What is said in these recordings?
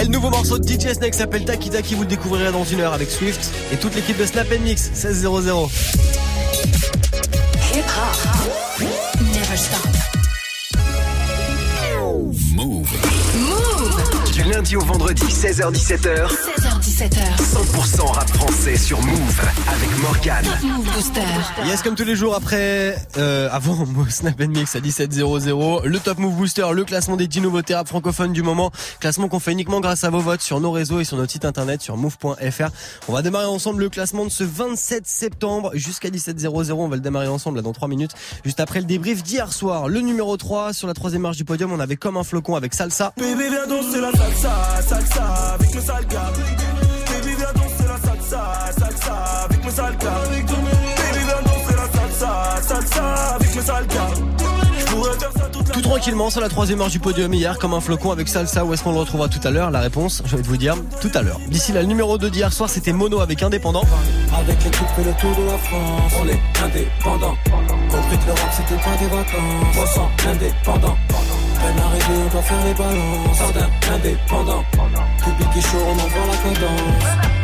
Et le nouveau morceau de DJ Snake s'appelle Takida qui vous le découvrirez dans une heure avec Swift et toute l'équipe de Snap Mix 1600. Hip -hop. Lundi au vendredi 16h17h. 16h17h. 100% rap français sur Move avec Morgan. Move Booster. Yes, comme tous les jours après, euh, avant Snap Mix à 17h00, le Top Move Booster, le classement des 10 nouveautés rap francophones du moment. Classement qu'on fait uniquement grâce à vos votes sur nos réseaux et sur notre site internet sur move.fr. On va démarrer ensemble le classement de ce 27 septembre jusqu'à 17h00. On va le démarrer ensemble là dans 3 minutes. Juste après le débrief d'hier soir. Le numéro 3 sur la troisième marche du podium, on avait comme un flocon avec Salsa. Baby, viens danser la salsa, salsa avec le sale Baby, viens danser la salsa, salsa avec le sale Baby, viens danser la salsa, salsa avec le sale tout tranquillement sur la troisième marche du podium hier comme un flocon avec Salsa où est-ce qu'on le retrouvera tout à l'heure? La réponse, je vais vous dire tout à l'heure. D'ici là, le numéro 2 d'hier soir c'était Mono avec Indépendant. Avec l'équipe fait le tour de la France, on est indépendant. Compris que l'Europe c'était pas des vacances, on sent indépendant. Peine arrivée, on doit faire les balances. Indépendant. Public et chaud, on envoie la cadence.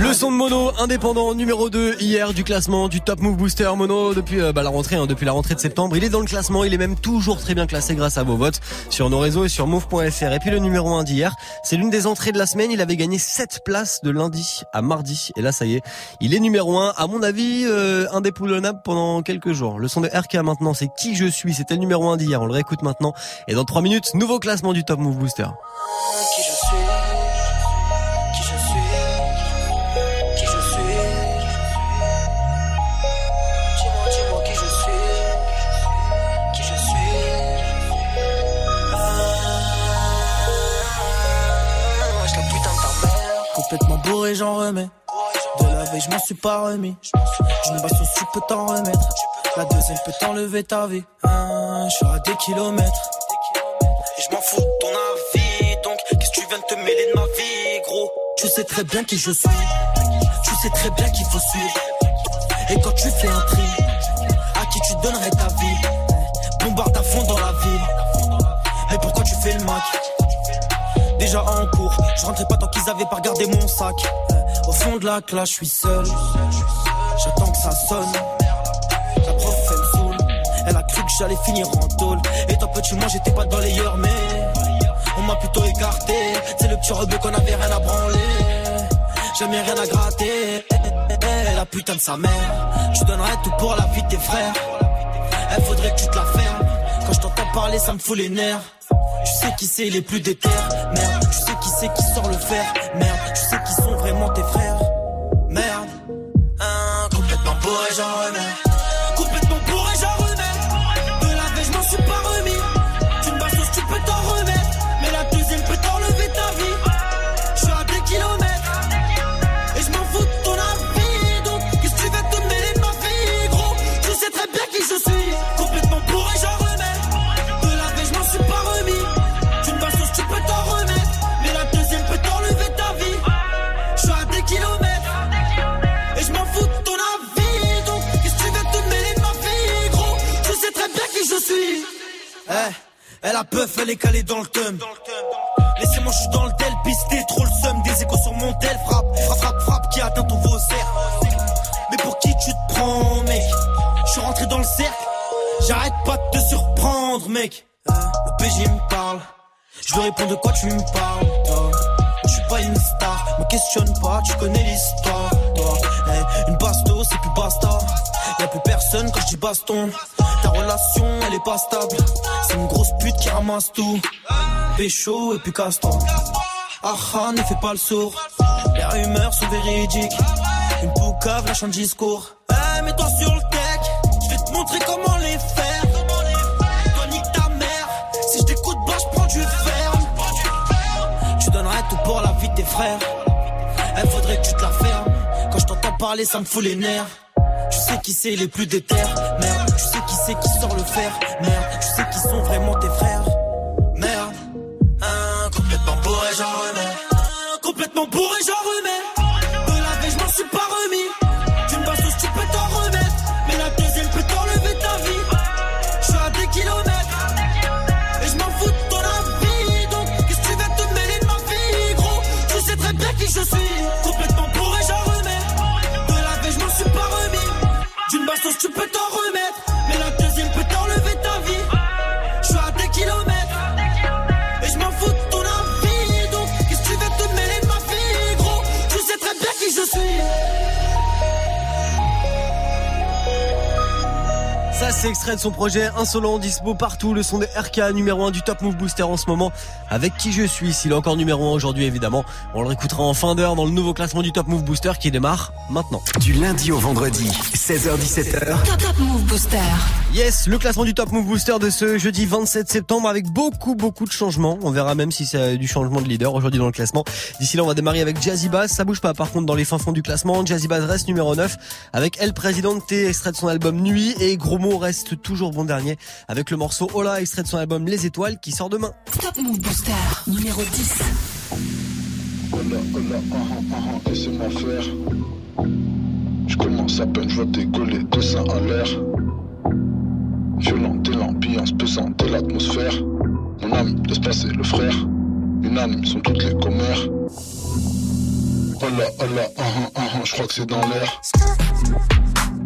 Le son de Mono, indépendant numéro 2 hier du classement du Top Move Booster Mono depuis euh, bah, la rentrée, hein, depuis la rentrée de septembre. Il est dans le classement, il est même toujours très bien classé grâce à vos votes sur nos réseaux et sur move.fr. Et puis le numéro 1 d'hier, c'est l'une des entrées de la semaine. Il avait gagné 7 places de lundi à mardi. Et là, ça y est, il est numéro 1. À mon avis, euh, indépoulonnable pendant quelques jours. Le son de RK maintenant, c'est qui je suis? C'était le numéro 1 d'hier. On le réécoute maintenant. Et dans 3 minutes, nouveau classement du Top Move Booster. De la veille, je m'en suis pas remis. Une baston, tu peux t'en remettre. La deuxième peut t'enlever ta vie. Hein, je suis à des kilomètres. Et je m'en fous de ton avis. Donc, qu'est-ce que tu viens de te mêler de ma vie, gros? Tu sais très bien qui je suis. Tu sais très bien qu'il faut suivre. Et quand tu fais un tri, à qui tu donnerais ta vie? Bombarde à fond dans la ville. Et pourquoi tu fais le mac? déjà en cours. Je rentrais pas tant qu'ils avaient pas regardé mon sac. Au fond de la classe, je suis seul. J'attends que ça sonne. La prof, elle me saoule. Elle a cru que j'allais finir en tôle. Et toi, petit, moi, j'étais pas dans les yeux, mais on m'a plutôt écarté. C'est le petit rebeu qu'on avait rien à branler. Jamais rien à gratter. La putain de sa mère. Tu donnerais tout pour la vie de tes frères. Elle faudrait que tu te la fermes. Quand je t'entends parler, ça me fout les nerfs. Tu sais qui c'est les plus déter, merde. Tu sais qui c'est qui sort le fer, merde. Tu sais vraiment tes frères, Est calée dans le thum. Laissez-moi, je suis dans le tel, pisté, trop le seum. Des échos sur mon tel, frappe, frappe, frappe, frappe, qui atteint ton cerfs. Mais pour qui tu te prends, mec? Je suis rentré dans le cercle, j'arrête pas de te surprendre, mec. Le PG me parle, je lui réponds de quoi tu me parles, Je suis pas une star, me questionne pas, tu connais l'histoire, quand je dis baston. Ta relation, elle est pas stable. C'est une grosse pute qui ramasse tout. Pécho et puis casse-toi. Ah, ah ne fais pas le sourd. Les rumeurs sont véridiques. Une poucave lâche un discours. Eh, mets-toi sur le tech. Je vais te montrer comment les faire. Toi, ta mère. Si je t'écoute, bah, je prends du ferme. Tu donnerais tout pour la vie de tes frères. Elle faudrait que tu te la fermes. Quand je t'entends parler, ça me fout les nerfs. Tu sais qui c'est les plus déter, merde. Tu sais qui c'est qui sort le fer, merde. Tu sais qui sont vraiment tes frères, c'est extrait de son projet Insolent, dispo partout. Le son de RK, numéro 1 du Top Move Booster en ce moment. Avec qui je suis, s'il est encore numéro 1 aujourd'hui, évidemment. On le réécoutera en fin d'heure dans le nouveau classement du Top Move Booster qui démarre maintenant. Du lundi au vendredi, 16h17h. Top, Top Move Booster. Yes, le classement du Top Move Booster de ce jeudi 27 septembre avec beaucoup, beaucoup de changements. On verra même si c'est du changement de leader aujourd'hui dans le classement. D'ici là, on va démarrer avec Jazzy Bass. Ça bouge pas, par contre, dans les fins fonds du classement. Jazzy Bass reste numéro 9 avec El T extrait de son album Nuit et Gros Mot reste toujours bon dernier avec le morceau Hola, extrait de son album Les Étoiles qui sort demain. Top Move Booster, numéro 10. Hola, hola, ah, ah, ah, laissez-moi faire? Commence à peine, je vois décoller deux seins à l'air. Violent et l'ambiance pesante l'atmosphère. Mon âme laisse passer le frère. Unanime sont toutes les commères. Hola, hola, ah, ah, ah, je crois que c'est dans l'air.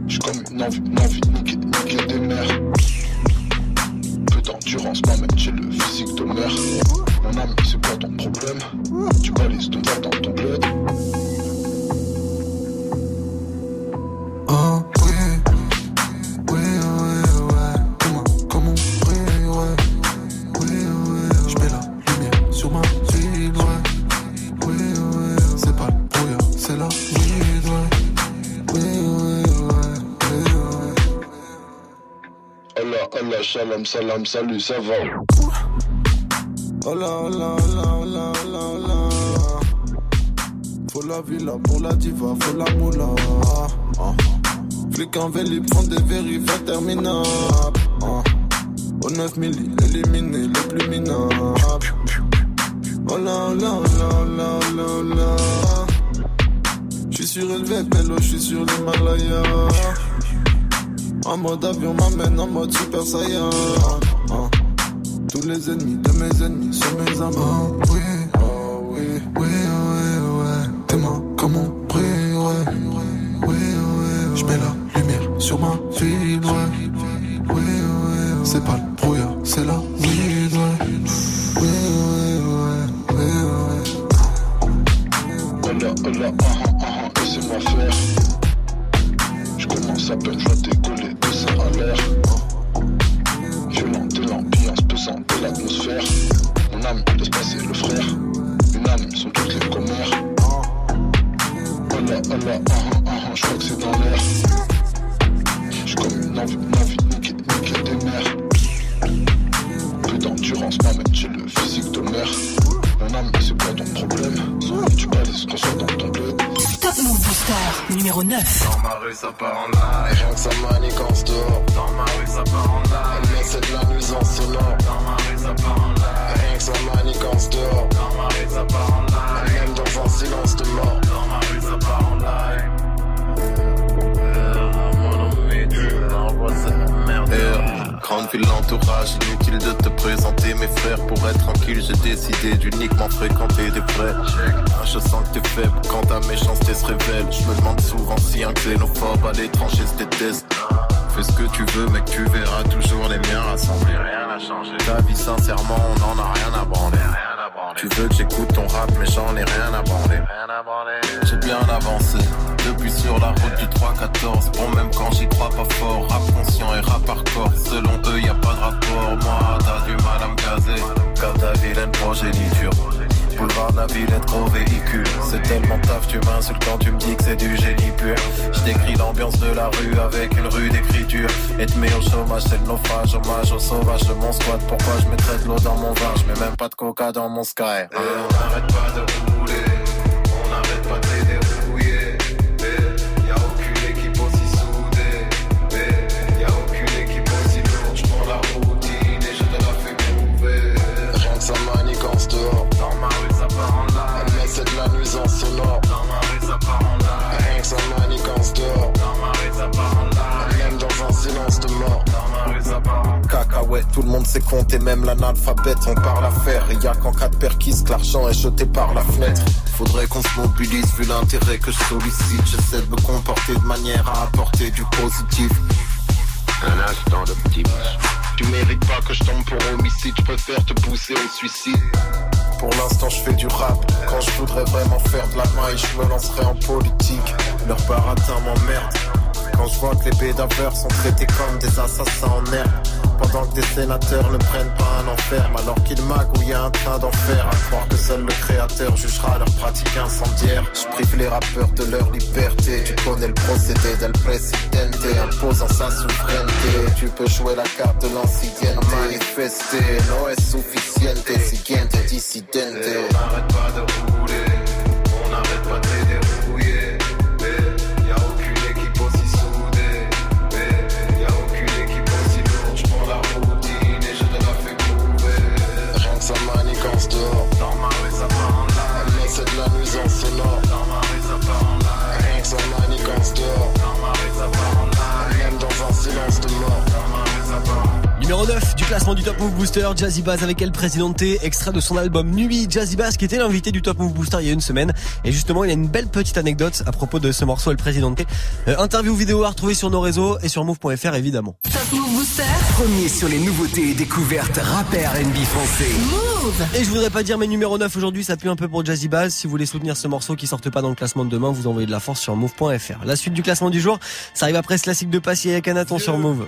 J'suis comme une envie, une envie, niquer, niquer des mères. Peu d'endurance m'amène chez le physique de mère. Mon ami, c'est quoi ton problème? Tu balises ton verre dans ton bled. Oh oui, oui, oui. Comment, comment, oui, ouais. Oui, ouais, j'mets la lumière sur ma ville, ouais. Oui, ouais, c'est pas le brouillard, c'est la vide, ouais. Oui, ouais, ouais, oui, ouais. Shalom, salam, salut, ça va Hola, hola, hola, hola, hola, hola. Faut la villa pour la diva, faut la moula. Ah. Flic en vélib font des vérifs interminables. Ah. Au 9 milli, éliminé les plus minables. Hola, hola, hola, hola, hola, hola. J'suis surélevé, bello, j'suis sur l'Himalaya. En mode avion m'amène en mode super saiyan. Ah. Tous les ennemis de mes ennemis sont mes amis. Oh oui, oh oui, oui, sur ma c'est pas Pourquoi je mettrais de l'eau dans mon vin? Je mets même pas de coca dans mon sky. De monde sait compter, même l'analphabète, on parle à faire. Et y a qu'en cas de perquise que l'argent est jeté par la fenêtre. Faudrait qu'on se mobilise vu l'intérêt que je sollicite. J'essaie de me comporter de manière à apporter du positif. Un instant d'optimisme. Tu mérites pas que je tombe pour homicide. Je préfère te pousser au suicide. Pour l'instant, je fais du rap. Quand je voudrais vraiment faire de la maille, je me lancerai en politique. Leur baratin m'emmerde. Quand je vois que les bédaveurs sont traités comme des assassins en herbe pendant que des sénateurs ne prennent pas un enferme Alors qu'ils magouillent un train d'enfer À croire que seul le créateur jugera leur pratique incendiaire. Je prive les rappeurs de leur liberté. Tu connais le procédé del presidente Imposant sa souveraineté. Tu peux jouer la carte de l'ancienneté Manifester. No es suficiente Siguiente dissidente. On n'arrête pas de rouler Numéro 9 du classement du Top Move Booster, Jazzy Bass avec El Presidente, extrait de son album Nuit. Jazzy Bass qui était l'invité du Top Move Booster il y a une semaine. Et justement, il y a une belle petite anecdote à propos de ce morceau El Presidente. Euh, interview vidéo à retrouver sur nos réseaux et sur move.fr évidemment. Top Move Booster. Premier sur les nouveautés et découvertes rappeurs NB français. Move. Et je voudrais pas dire mes numéro 9 aujourd'hui, ça pue un peu pour Jazzy Bass. Si vous voulez soutenir ce morceau qui sorte pas dans le classement de demain, vous envoyez de la force sur move.fr. La suite du classement du jour, ça arrive après ce classique de Passy avec Anaton sur Move.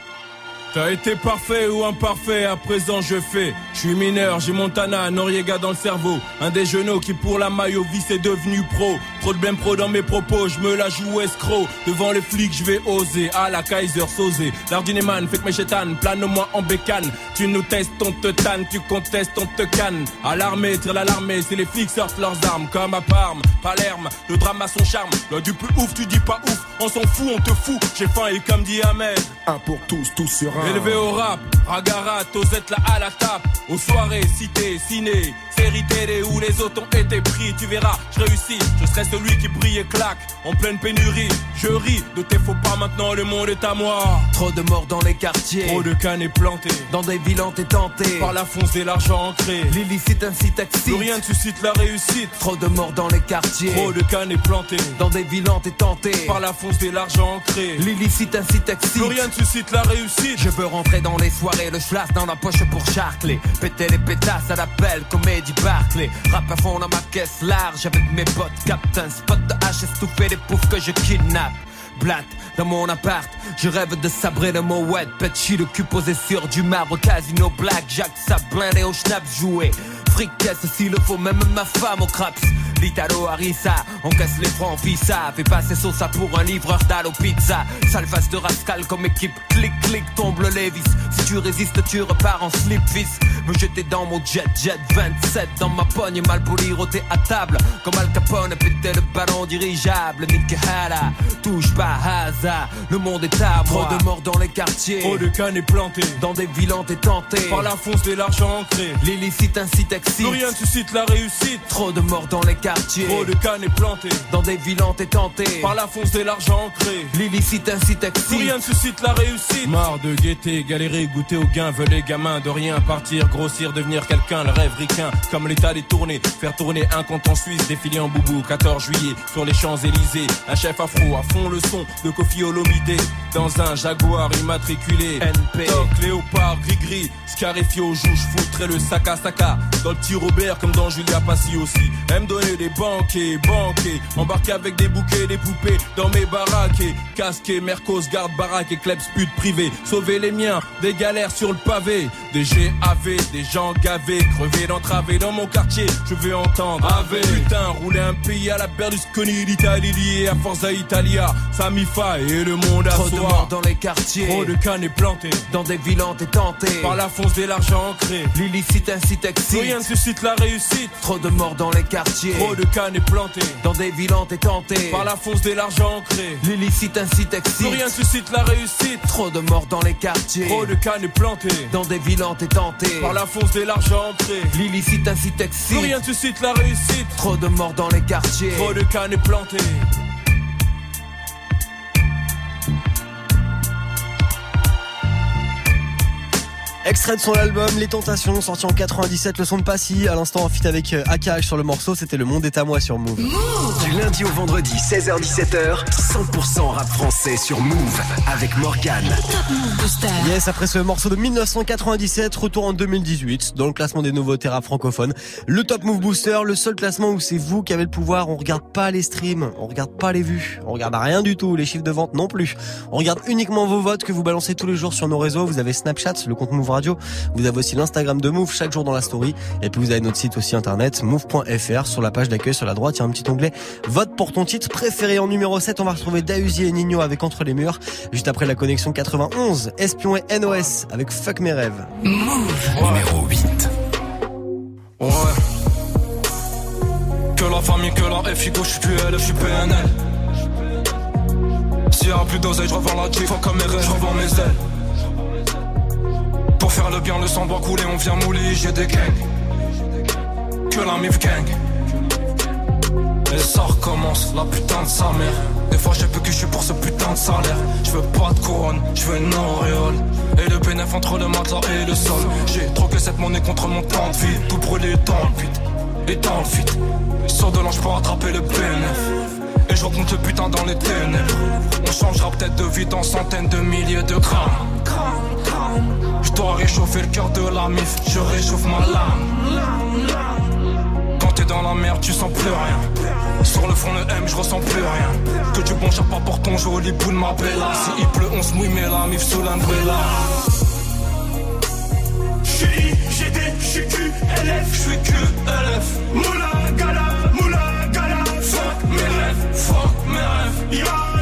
T'as été parfait ou imparfait, à présent je fais. Je suis mineur, j'ai Montana, Noriega dans le cerveau. Un des genoux qui pour la maillot vie est devenu pro. Trop de blême pro dans mes propos, je me la joue escroc. Devant les flics, je vais oser. À la Kaiser, Sosé. L'ardineman, fait que mes chétanes, plane-moi en bécane. Tu nous testes, on te tanne, tu contestes, on te canne. À l'armée, tire l'alarmée, c'est les flics sortent leurs armes. Comme à Parme, Palerme, le drame a son charme. Là du plus ouf, tu dis pas ouf, on s'en fout, on te fout. J'ai faim et comme dit Ahmed. Un pour tous, tous sur un. Élevé au rap, Ragarat, Osette là à la tape, aux soirées, cité, ciné, série télé où les autres ont été pris, tu verras, je réussis, je serai celui qui brille et claque, en pleine pénurie, je ris, de tes faux pas maintenant, le monde est à moi. Trop de morts dans les quartiers, Trop de cannes plantés, dans des villes et tenté. par la fonce et l'argent ancré, L'illicite incite excite. plus rien ne suscite la réussite, Trop de morts dans les quartiers, trop de cannes plantés, dans des villes et tenté. par la fonce et l'argent ancré, L'illicite incite excite. plus rien ne suscite la réussite. Je veux rentrer dans les soirées, le schlass dans la poche pour charcler. Péter les pétasses à l'appel, comédie Barclay. Rap à fond dans ma caisse large avec mes potes. Captain spot de hache, estouffé des poufs que je kidnappe? Blatt dans mon appart, je rêve de sabrer le mot wet. Petchi le cul posé sur du marbre, casino black, Jack ça blindé au schnaps joué. Fricasse s'il le faut, même ma femme au craps. L'Italo Harissa, on casse les francs, ça Fait passer ça pour un livreur d'Allo Pizza. Salvas de rascal comme équipe, clic clic, tombe le Levis. Si tu résistes, tu repars en slip fils. Me jeter dans mon jet jet 27 dans ma pogne, mal poli, roté à table. Comme Al Capone, péter le ballon dirigeable. Nick Hala, touche pas hasard, le monde est à moi. Trop de morts dans les quartiers, Trop de cannes plantés, dans des villes et tenté. par la fonce et l'argent ancré, L'illicite incite excite. plus rien ne suscite la réussite. Trop de morts dans les quartiers, Trop de cannes plantés, dans des villes et tenté. par la fonce et l'argent ancré, L'illicite incite plus excite. rien ne suscite la réussite. Marre de guetter, galérer, goûter au gain, veulent les gamins de rien partir, grossir, devenir quelqu'un, le rêve ricain, comme l'état des tournées, faire tourner un compte en Suisse, défiler en boubou, 14 juillet, sur les Champs-Élysées, un chef afro à fond le son de Kofi Olomide, dans un Jaguar immatriculé, NP. Toc, léopard, gris-gris, scarifié aux joues, je foutrais le sac à saca, dans le petit Robert comme dans Julia Passy aussi, aime donner des banquets, banquets, embarqué avec des bouquets, des poupées, dans mes baraques, et casqué, Mercos, garde baraque et klebs pute privé, sauver les miens, des galères sur le pavé, des GAV, des gens gavés, crevés d'entraver. Dans mon quartier, je veux entendre Ave, putain, rouler un pays à la Berlusconi, l'Italie liée à Forza Italia, Samifa et le monde à Trop de morts dans les quartiers, Trop de cannes plantées, dans des villes et tenté. par la fonce de l'argent ancré, L'illicite incite excite. Suscite la réussite, Trop de morts dans les quartiers, trop de cannes plantées, dans des villes et tenté. par la fonce de l'argent ancré, L'illicite incite plus excite. rien suscite la réussite, Trop de morts dans les quartiers, trop de cannes plantées, dans des villes et tenté. par la fonce de l'argent ancré, L'illicite incite plus excite. rien suscite la réussite, Trop de morts dans les quartiers. trop de cannes plantées. Extrait de son album Les Tentations, sorti en 97, le son de Passy, à l'instant en fit avec AKH euh, sur le morceau, c'était Le Monde est à moi sur Move. Du lundi au vendredi, 16h17h, 100% rap français sur Move avec Morgan. Yes, après ce morceau de 1997, retour en 2018 dans le classement des nouveautés rap francophones. Le Top Move Booster, le seul classement où c'est vous qui avez le pouvoir, on regarde pas les streams, on regarde pas les vues, on regarde rien du tout, les chiffres de vente non plus. On regarde uniquement vos votes que vous balancez tous les jours sur nos réseaux, vous avez Snapchat, le compte Move Vous avez aussi l'Instagram de Move chaque jour dans la story. Et puis vous avez notre site aussi internet move.fr. Sur la page d'accueil sur la droite, il y a un petit onglet vote pour ton titre préféré en numéro 7. On va retrouver Dausi et Nino avec Entre les murs. Juste après la connexion 91, Espion et NOS avec Fuck mes rêves. Move numéro 8. Ouais. Plus je revends comme mes rêves, revends mes ailes. Faire le bien, le sang doit couler, on vient mouler, j'ai des gangs. Que la mif gang. Et ça recommence, la putain de sa mère. Des fois j'ai peu que je suis pour ce putain de salaire. Je veux pas de couronne, je veux une auréole. Et le bénéfice entre le matelas et le sol. J'ai troqué cette monnaie contre mon temps de vie. Tout brûlé dans le vide, et dans le vide. Sur de l'ange pour attraper le bénéfice. Et je rencontre le putain dans les ténèbres. On changera peut-être de vie dans centaines de milliers de grammes. Je dois réchauffer le cœur de la mif, je réchauffe ma lame. Quand t'es dans la merde, tu sens plus rien. Sur le front de M, je ressens plus rien. Que du bon chapeau pour ton joli bout de ma bella. Si il pleut, on se mouille, mais la mif sous l'umbrella. J'suis GD, j'suis QLF, j'suis QLF. Moula, gala, moula, gala. Mes fuck mes rêves.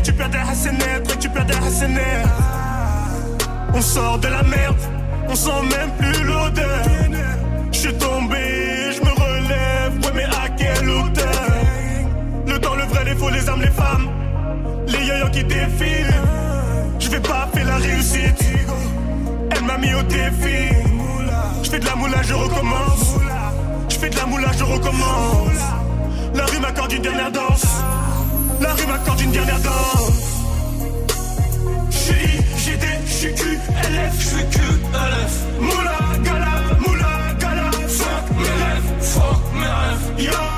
Récupère des hassenettes, récupère des hassenettes. On sort de la merde, on sent même plus l'odeur. J'suis tombé, je me relève, ouais mais à quelle hauteur? Le temps, le vrai, les faux, les âmes, les femmes, les yoyos qui défilent. Je vais pas faire la réussite, elle m'a mis au défi. Je fais de la moula, je recommence. Je fais de la moula, je recommence. La rue m'accorde une dernière danse. La rue m'accorde une dernière danse. J'suis GD, j'suis QLF, j'suis QLF. Moula, gala, moula, gala. Fuck mes rêves, fuck mes rêves. Y'a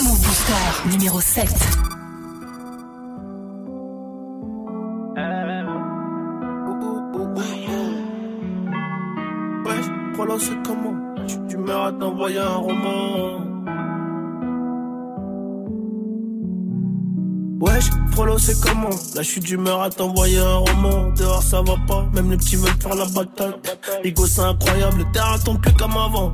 Move Booster numéro 7. Ouais, voilà c'est comment Tu, tu meurs à t'envoyer un roman. Wesh, Frollo c'est comment Là je suis d'humeur à t'envoyer un roman. Dehors ça va pas, même les petits veulent faire la bataille. Ligo c'est incroyable, le terrain tombe plus comme avant.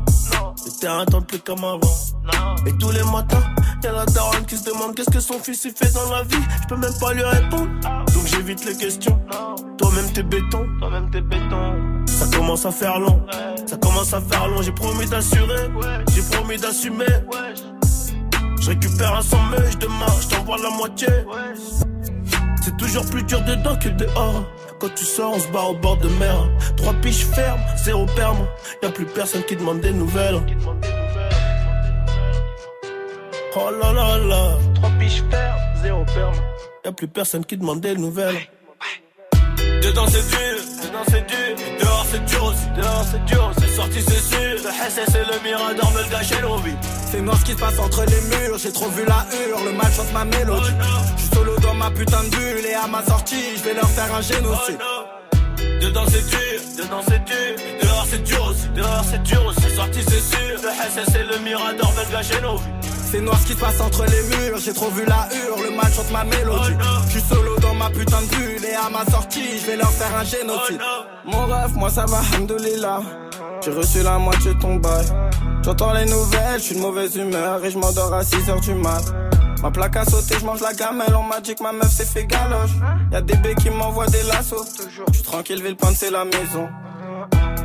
Le terrain tombe plus comme avant Et tous les matins, y'a la daronne qui se demande Qu'est-ce que son fils il fait dans la vie. Je peux même pas lui répondre. Donc j'évite les questions. Toi-même t'es béton. Toi-même t'es béton. Ça commence à faire long. Ça commence à faire long. J'ai promis d'assurer. J'ai promis d'assumer. Je récupère un sang mais je t'envoie la moitié. C'est toujours plus dur dedans que dehors. Quand tu sors, on se barre au bord de mer. Trois piches fermes, zéro perme. Y a plus personne qui demande des nouvelles. Oh là là là. Trois piches fermes, zéro perme. Y a plus personne qui demande des nouvelles. Dedans c'est dur, dedans c'est dur. Dehors c'est dur aussi, dehors c'est dur. C'est sorti c'est sûr. Le SS et le Mirador me le gâcher l'envie. C'est noir ce qui se passe entre les murs. J'ai trop vu la hurle, le mal chante ma mélodie. Je suis solo dans ma putain de bulle et à ma sortie, je vais leur faire un génocide. Dedans c'est dur, dedans c'est dur. Dehors c'est dur aussi, dehors c'est dur aussi. C'est sorti c'est sûr. Le SS et le Mirador me le gâcher l'envie. C'est noir ce qui se passe entre les murs, j'ai trop vu la hurle, le mal chante ma mélodie. Je suis solo dans ma putain de bulle et à ma sortie, je vais leur faire un génocide. Mon rêve, moi ça va, hamdoulilah. J'ai reçu la moitié ton bail. J'entends les nouvelles, je suis de mauvaise humeur et je m'endors à 6h du mat. Ma plaque a sauté, je mange la gamelle, on m'a dit que ma meuf s'est fait galoche. Y'a des bébés qui m'envoient des lassos. Je suis tranquille, Villepinte c'est la maison.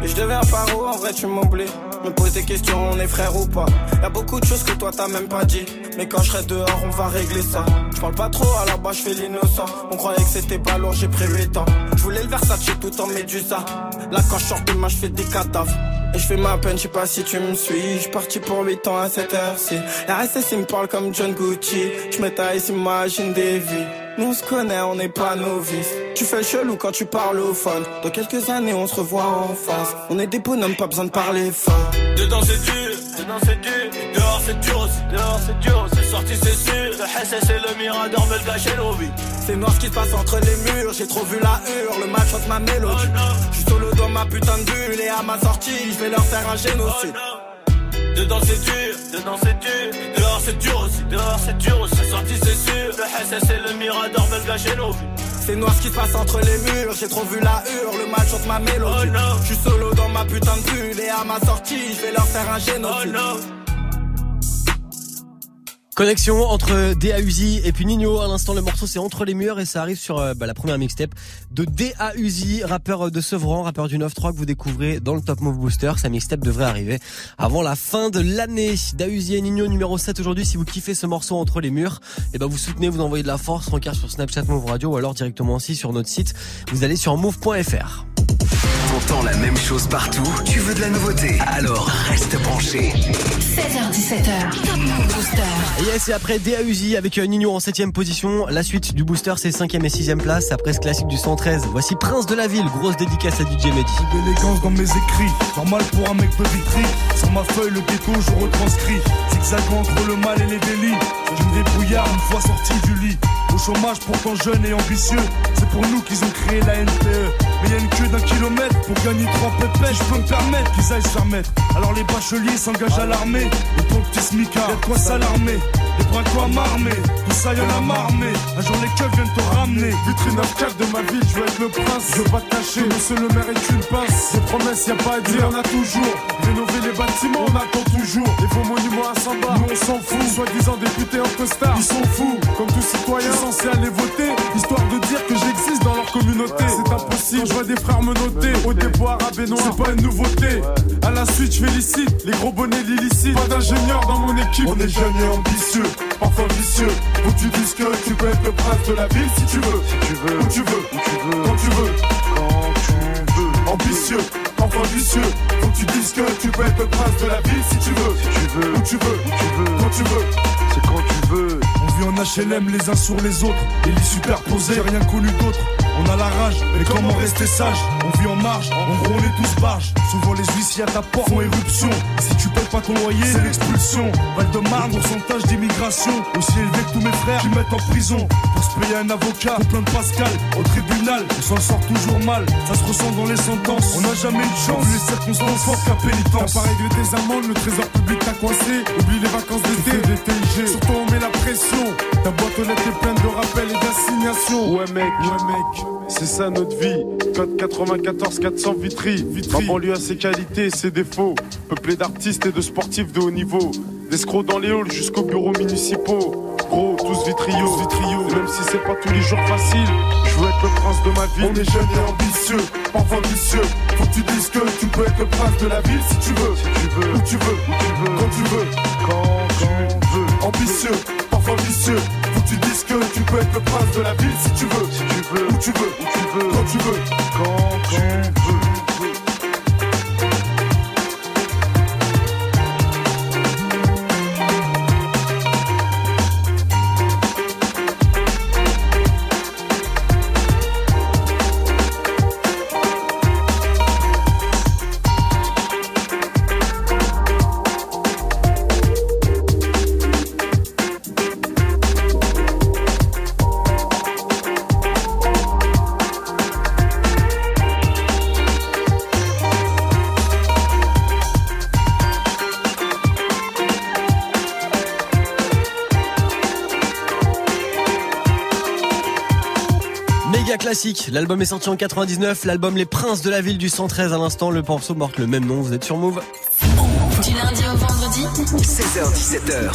Et je deviens paro, en vrai tu m'oublies. Me pose des questions, on est frère ou pas. Y'a beaucoup de choses que toi t'as même pas dit. Mais quand je serai dehors, on va régler ça. Je parle pas trop, à la bas je fais l'innocent. On croyait que c'était pas lourd, j'ai pris 8 ans. Je voulais le Versace tout en médusa. Là quand je sors demain, je fais des cadavres. Et je fais ma peine, je sais pas si tu me suis. Je parti pour 8 ans à cette heure-ci. La RSS il me parle comme John Gucci. Je m'étais imagine des vies. Nous on se connaît, on n'est pas novices. Tu fais chelou quand tu parles au phone. Dans quelques années, on se revoit en face. On est des bonhommes, pas besoin de parler fort. Dedans c'est dur, dedans c'est dur. Dehors c'est dur aussi, dehors c'est dur. C'est sorti, c'est sûr. Le SS et le Mirador me le l'envie. C'est noir ce qui se passe entre les murs. J'ai trop vu la hurle, le mal chante ma mélodie. Je suis solo dans ma putain de bulle et à ma sortie, je vais leur faire un génocide. Dedans c'est dur, dedans c'est dur. Dehors c'est dur aussi, dehors c'est dur aussi. C'est sorti, c'est sûr. Le SS et le Mirador le gâcher l'envie. C'est noir ce qui se passe entre les murs, j'ai trop vu la hurle, le mal chante ma mélodie. Je suis solo dans ma putain de bulle et à ma sortie, je vais leur faire un génocide. Connexion entre DAUZI et puis Nino. À l'instant, le morceau c'est entre les murs et ça arrive sur euh, bah, la première mixtape de DAUZI, rappeur de Sevran, rappeur du 9-3 que vous découvrez dans le Top Move Booster. Sa mixtape devrait arriver avant la fin de l'année. DAUZI et Nino numéro 7 aujourd'hui. Si vous kiffez ce morceau entre les murs, et ben vous soutenez, vous envoyez de la force, rencard sur Snapchat Move Radio ou alors directement aussi sur notre site. Vous allez sur move.fr. T'entends la même chose partout Tu veux de la nouveauté? Alors reste branché. 16h17h, Top Move Booster. Yes, et après DAUZI avec euh, Nino en 7ème position. La suite du booster, c'est 5ème et 6ème place. Après ce classique du 113, voici Prince de la Ville. Grosse dédicace à DJ Mehdi. D'élégance dans mes écrits, normal pour un mec de vitry. Sur ma feuille, le ghetto, je retranscris. Zigzag entre le mal et les délits. Je me débrouillard une fois sorti du lit. Au chômage, pourtant jeune et ambitieux. Pour nous qu'ils ont créé la NPE. Mais y a une queue d'un kilomètre pour gagner trois pépés. Je peux me permettre qu'ils aillent se faire mettre. Alors les bacheliers s'engagent à l'armée. Et pour le petit smicard, y'a de quoi s'alarmer. Les bras quoi m'armer, tout ça y'en a marmé. Un jour les keufs viennent te ramener. Vitrine 9 de ma ville, je veux être le prince. Je veux pas te cacher, monsieur le maire est une pince. Des promesses, y a pas à dire, on a toujours. Rénover les bâtiments, on attend toujours. Les faux monuments à Samba, nous on s'en fout. Soi-disant députés en costard, ils sont fous. Comme tout citoyen censé aller voter, histoire de dire que j'existe dans leur communauté. C'est impossible, je vois des frères me noter. Au déboire à Benoît, c'est pas une nouveauté. À la suite, je félicite les gros bonnets l'illicite. Pas d'ingénieur dans mon équipe, on est jeunes et ambitieux parfois vicieux. Où tu dis que tu peux être le prince de la ville si tu veux. Si tu veux. Où tu veux. Où tu veux. Quand tu veux. Quand tu veux. Ambitieux. Parfois vicieux. Faut que tu dises que tu peux être le prince de la ville si tu veux. Si tu veux. Où tu veux. Où tu veux. Quand tu veux. C'est quand tu veux. Vit en HLM les uns sur les autres. Les lits superposés. Rien connu d'autre. On a la rage, mais comment rester sage? On vit en marge, en gros on est tous barges. Souvent les huissiers à ta porte font éruption. Si tu payes pas ton loyer, c'est l'expulsion. Val de Marne, pourcentage d'immigration. Aussi élevé que tous mes frères qui mettent en prison. Pour se payer un avocat, pour plein de Pascal Au tribunal, on s'en sort toujours mal Ça se ressent dans les sentences. On n'a jamais eu de chance, les circonstances fortes qu'à pénitence T'as pas réglé tes amendes, le trésor public t'a coincé. Oublie les vacances d'été, des TIG Surtout on met la pression. Ta boîte aux lettres est pleine de rappels et d'assignations. Ouais mec, ouais mec c'est ça notre vie. Code 94 400 Vitry. Vitry. Ma banlieue a ses qualités et ses défauts. Peuplé d'artistes et de sportifs de haut niveau. D'escrocs dans les halls jusqu'aux bureaux municipaux. Gros, tous vitriaux. vitriaux. Même si c'est pas tous les jours facile, je veux être le prince de ma ville. On est jeunes et ambitieux, parfois vicieux. Faut que tu dises que tu peux être le prince de la ville si tu veux. Si tu veux. Où tu veux. Où tu veux. Quand tu veux. Quand tu veux. Ambitieux, parfois vicieux tu dises que tu peux être le prince de la ville si tu veux. Si tu veux. Où tu veux. Où tu veux. Quand tu veux. Quand tu veux. Classique. L'album est sorti en 99. L'album Les Princes de la Ville du 113 à l'instant. Le morceau marque le même nom. Vous êtes sur Move. Du lundi au vendredi 16h17h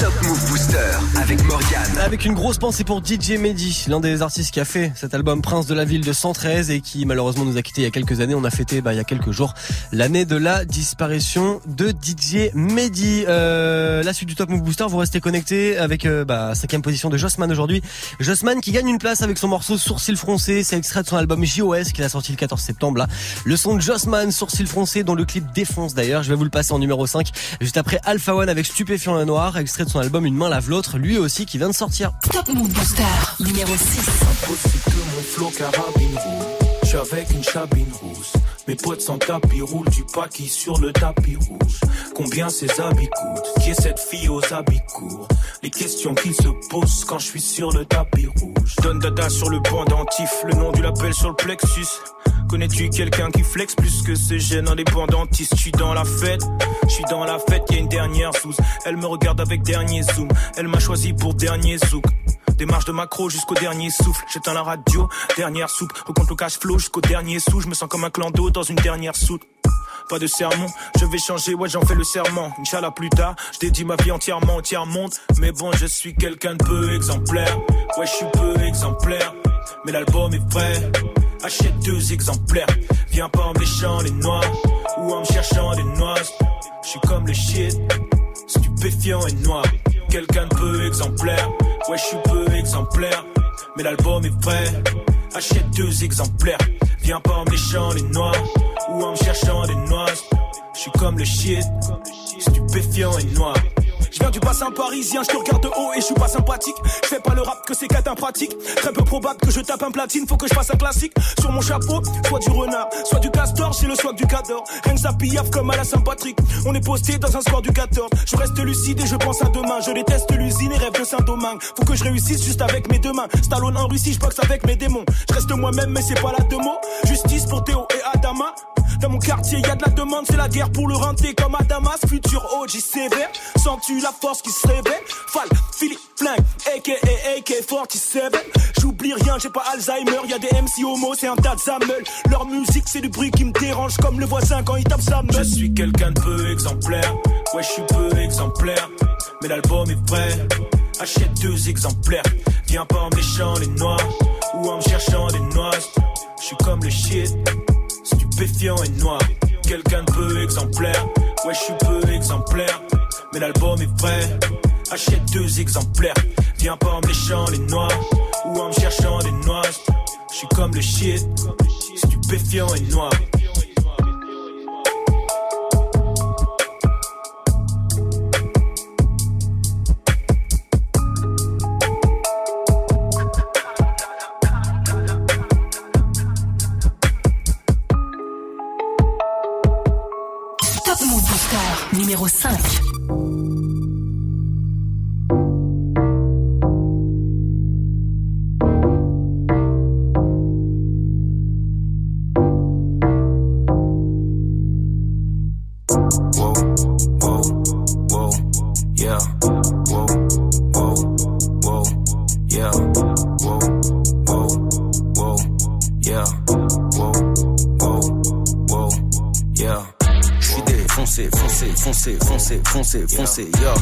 Top Move Booster avec Morgan Avec une grosse pensée pour DJ Mehdi L'un des artistes qui a fait cet album Prince de la Ville de 113 Et qui malheureusement nous a quitté il y a quelques années. On a fêté bah, il y a quelques jours l'année de la disparition de DJ Mehdi. Euh, La suite du Top Move Booster Vous restez connectés avec euh, bah, cinquième position de Jossman aujourd'hui. Jossman qui gagne une place avec son morceau Sourcil Froncé C'est extrait de son album JOS qu'il a sorti le 14 septembre là. Le son de Jossman Sourcil Froncé dont le clip défonce d'ailleurs. Je vais vous le passer en numéro 5. Juste après Alpha One avec Stupéfiant et Noir, extrait de son album Une main lave l'autre, lui aussi qui vient de sortir. Top Move Booster, numéro 6. Impossible que mon flow carabine roule. J'suis avec une chabine rouge. Mes potes sans tapis roulent du paquis sur le tapis rouge. Combien ces habits coûtent? Qui est cette fille aux habits courts? Les questions qui se posent quand je suis sur le tapis rouge. Donne dada sur le pendentif, le nom du label sur le plexus. Connais-tu quelqu'un qui flex plus que ce jeune indépendantiste Je suis dans la fête, je suis dans la fête, y a une dernière sous. Elle me regarde avec dernier zoom, elle m'a choisi pour dernier zouk. Démarche de macro jusqu'au dernier souffle. J'éteins la radio, dernière soupe. Recompte le cash flow jusqu'au dernier sou. Je me sens comme un clan d'eau dans une dernière soute. Pas de sermon, je vais changer, ouais j'en fais le serment. Inch'Allah plus tard, je dédie ma vie entièrement au tiers monde. Mais bon, je suis quelqu'un de peu exemplaire. Ouais, je suis peu exemplaire. Mais l'album est prêt. Achète deux exemplaires. Viens pas en léchant les noix ou en me cherchant des noix. Je suis comme le shit, stupéfiant et noir. Quelqu'un de peu exemplaire. Ouais, je suis peu exemplaire. Mais l'album est prêt. Achète deux exemplaires. Viens pas en méchant les noix ou en me cherchant des noix. Je suis comme le shit, stupéfiant et noir. Je viens du bassin parisien, je te regarde de haut et je suis pas sympathique. Je fais pas le rap que c'est qu'être pratique. Très peu probable que je tape un platine, faut que je fasse un classique. Sur mon chapeau, soit du renard, soit du castor, j'ai le swag du cador. Rien que ça comme à la Saint-Patrick. On est posté dans un score du 14. Je reste lucide et je pense à demain. Je déteste l'usine et rêve de Saint-Domingue. Faut que je réussisse juste avec mes deux mains. Stallone en Russie, je boxe avec mes démons. Je reste moi-même, mais c'est pas la deux mots. Justice pour Théo et Adama. Dans mon quartier, y a de la demande, c'est la guerre pour le renter comme à Damas. Futur OG sens-tu la force qui se réveille? Fall, Philippe, Flingue, aka AK-47. J'oublie rien, j'ai pas Alzheimer, y a des MC homo, c'est un tas de. Leur musique, c'est du bruit qui me dérange comme le voisin quand il tape sa meule. Je suis quelqu'un de peu exemplaire, ouais, je suis peu exemplaire. Mais l'album est prêt, achète deux exemplaires. Viens pas en méchant les noix ou en me cherchant des noix. Je suis comme le shit stupéfiant et noir. Quelqu'un de peu exemplaire, ouais, je suis peu exemplaire. Mais l'album est prêt, achète deux exemplaires. Viens pas en méchant les noix ou en me cherchant des noix. Je suis comme le shit, stupéfiant et noir. Foncez, foncez, yo.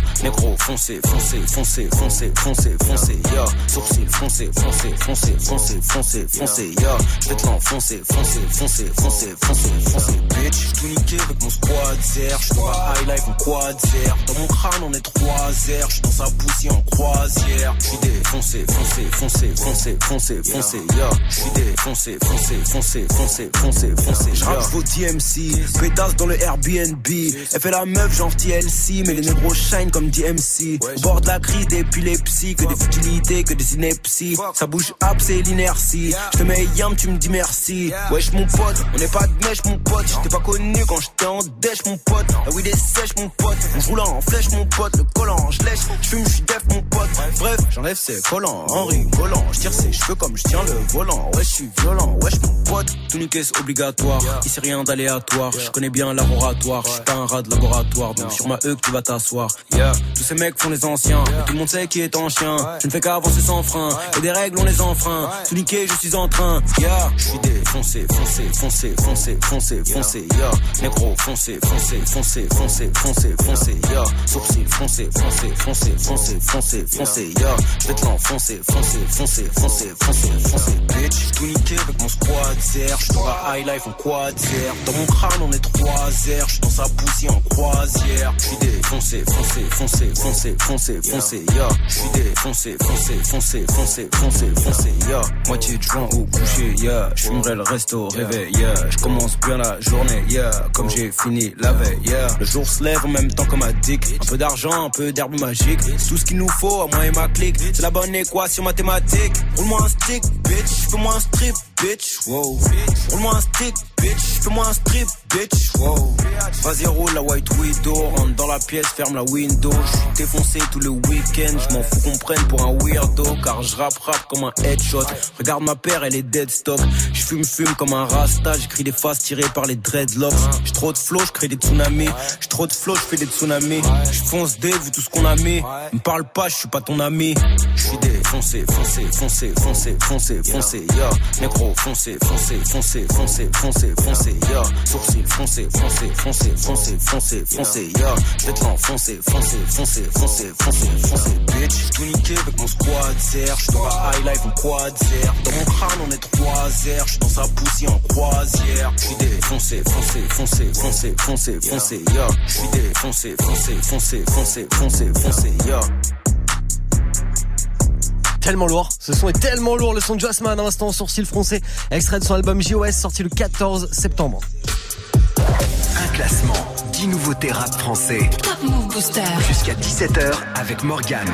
Foncez, foncez, foncez, foncez, foncez, foncez, yo. Sourcil, foncez, foncez, foncez, foncez, foncez, foncez, yo. Te l'enfoncer, foncez, foncez, foncez, foncez, foncez, bitch. Tout niqué avec mon squad zer. Je pas high life en quad zer. Dans mon crâne, on est trois zer. Je dans sa poussée en croisière. Je suis défoncé, foncé, foncé, foncé, foncé, foncé, yo. Je suis défoncé, foncé, foncé, foncé, foncé, foncé, Je rappe vos DMC, pétasse dans le Airbnb. Elle fait la meuf genre TLC, mais les négros shine comme DMC. Au bord de la crise d'épilepsie, que des futilités, que des inepties. Ça bouge up, c'est l'inertie. Je te mets yam, tu me dis merci. Wesh mon pote, on n'est pas de mèche mon pote. J'étais pas connu quand j'étais en dèche mon pote. La weed est sèche mon pote. On roule en flèche mon pote. Le collant, je lèche. J'fume, j'suis def mon pote. Bref, j'enlève ses collants en rigolant. J'tire ses cheveux comme j'tiens le volant. Wesh, j'suis violent. Wesh mon pote. Tout niquer c'est obligatoire. Ici rien d'aléatoire. Je connais bien laboratoire. J'suis pas un rat de laboratoire. Donc sur ma E que tu vas t'asseoir. Yeah, tous ces mecs font les anciens. Tout le monde sait qui est en chien. Je ne fais qu'avancer sans frein. Et des règles, on les enfreint. Tout niqué, je suis en train. Yeah, je suis défoncé, foncé, foncé, foncé, foncé, foncé. Yeah, négro, foncé, foncé, foncé, foncé, foncé, foncé. Yeah, sourcil, foncé, foncé, foncé, foncé, foncé, foncé. Yeah, je vais te l'enfoncer, foncé, foncé, foncé, foncé, foncé. Bitch, tout niqué avec mon squad Je dans la high life en quad zer. Dans mon crâne, on est trois zer. Je dans sa poussière en croisière. Je suis défoncé, foncé, foncé, foncé, foncé, foncé. Yeah, je suis défoncé, foncé, foncé, foncé, foncé, foncé. Yeah, moitié de joint au coucher. Yeah, je fumerai le resto réveil. Yeah, je commence bien la journée. Yeah, comme j'ai fini la veille. Yeah, le jour se lève en même temps comme un dick. Un peu d'argent, un peu d'herbe magique. Tout ce qu'il nous faut à moi et ma clique. C'est la bonne équation mathématique. Roule-moi un stick, bitch. Fais-moi un strip, bitch. Wow. Roule-moi un stick, bitch. Fais-moi un strip, bitch. Wow. Vas-y, roule la white widow. Rentre dans la pièce, ferme la window. J'suis défoncé tous les week-ends. J'm'en fous qu'on prenne pour un weirdo. Car je rap comme un headshot. Regarde ma paire, elle est dead stop. J'fume, fume comme un rasta. J'écris des faces tirées par les dreadlocks. J'ai trop de flow, j'crée des tsunamis. J'ai trop de flow, j'fais des tsunamis. J'fonce dès vu tout ce qu'on a mis. Me parle pas, j'suis pas ton ami. J'suis défoncé, foncé, foncé, foncé, foncé, foncé, yeah. Foncé, foncé, foncé, foncé, foncé, foncé, yeah. Sourcil, foncé, foncé, foncé, foncé, foncé, yeah. J'vais te l'enfoncer, foncé, foncé, foncé, foncé, foncé, bitch. J'suis tout niqué avec mon squad zer. J'suis dans la high life en quad zer. Dans mon crâne, on est trois zer. J'suis dans sa poussière en croisière. J'suis défoncé, foncé, foncé, foncé, foncé, foncé, yeah. J'suis défoncé, foncé, foncé, foncé, foncé, foncé, yeah. Tellement lourd, ce son est tellement lourd, le son de Jossman à l'instant sourcil français, extrait de son album JOS sorti le 14 septembre. Un classement, 10 nouveautés rap français. Top Move Booster. Jusqu'à 17h avec Morgane.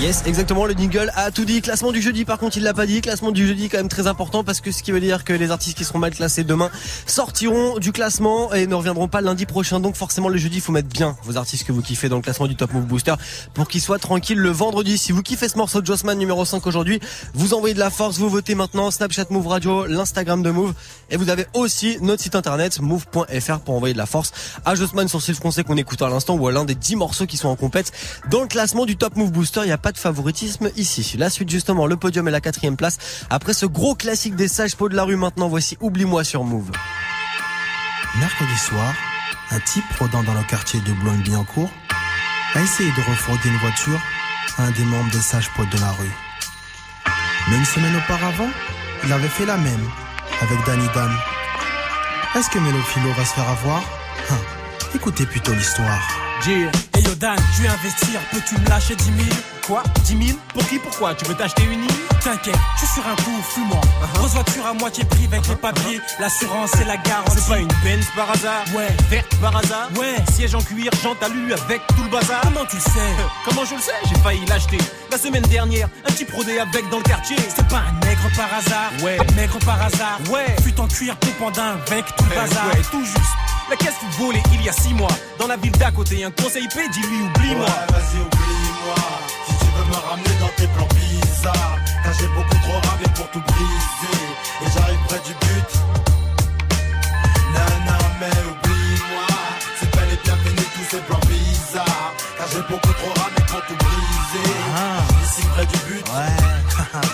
Yes, exactement, le jingle a tout dit. Classement du jeudi, par contre, il l'a pas dit. Classement du jeudi, quand même très important parce que ce qui veut dire que les artistes qui seront mal classés demain sortiront du classement et ne reviendront pas lundi prochain. Donc, forcément, le jeudi, il faut mettre bien vos artistes que vous kiffez dans le classement du Top Move Booster pour qu'ils soient tranquilles le vendredi. Si vous kiffez ce morceau de Jossman numéro 5 aujourd'hui, vous envoyez de la force, vous votez maintenant Snapchat Move Radio, l'Instagram de Move et vous avez aussi notre site internet move.fr pour envoyer de la force à Jossman sur le français qu'on écoute à l'instant ou à l'un des 10 morceaux qui sont en compète. Dans le classement du Top Move Booster, il n'y a pas de favoritisme ici. La suite justement, le podium et la quatrième place. Après ce gros classique des sages pots de la rue maintenant, voici Oublie-moi sur Move. Mercredi soir, un type rôdant dans le quartier de Boulogne-Billancourt a essayé de refroidir une voiture à un des membres des sages potes de la rue. Mais une semaine auparavant, il avait fait la même avec Danny Dan. Est-ce que Mélo Philo va se faire avoir? Hein, Écoutez plutôt l'histoire. Hey yo Dan, tu veux investir, peux-tu me lâcher 10 000 Quoi 10 000 Pour qui Pourquoi? Tu veux t'acheter une île? T'inquiète, je suis sur un coup, fuis-moi. Grosse voiture à moitié prix avec les papiers, l'assurance et la garantie. C'est pas une Benz par hasard? Ouais. Verte par hasard? Ouais. Siège en cuir, jante alu avec tout le bazar Comment tu le sais? Comment je le sais? J'ai failli l'acheter la semaine dernière. Un petit prodé avec dans le quartier. C'est pas un nègre par hasard Ouais. Nègre par hasard Ouais. Fut en cuir tout pendant avec tout le Eh, bazar ouais, tout juste. La caisse volée il y a six mois. Dans la ville d'à côté, un conseil IP, dis-lui oublie-moi. Ouais, vas-y, oublie-moi. Me ramener dans tes plans bizarres, car j'ai beaucoup trop ramé pour tout briser. Et j'arrive près du but. Nana, mais oublie-moi. C'est bel et bien fini tous ces plans bizarres, car j'ai beaucoup trop ramé pour tout briser. Suis si près du but. Ouais.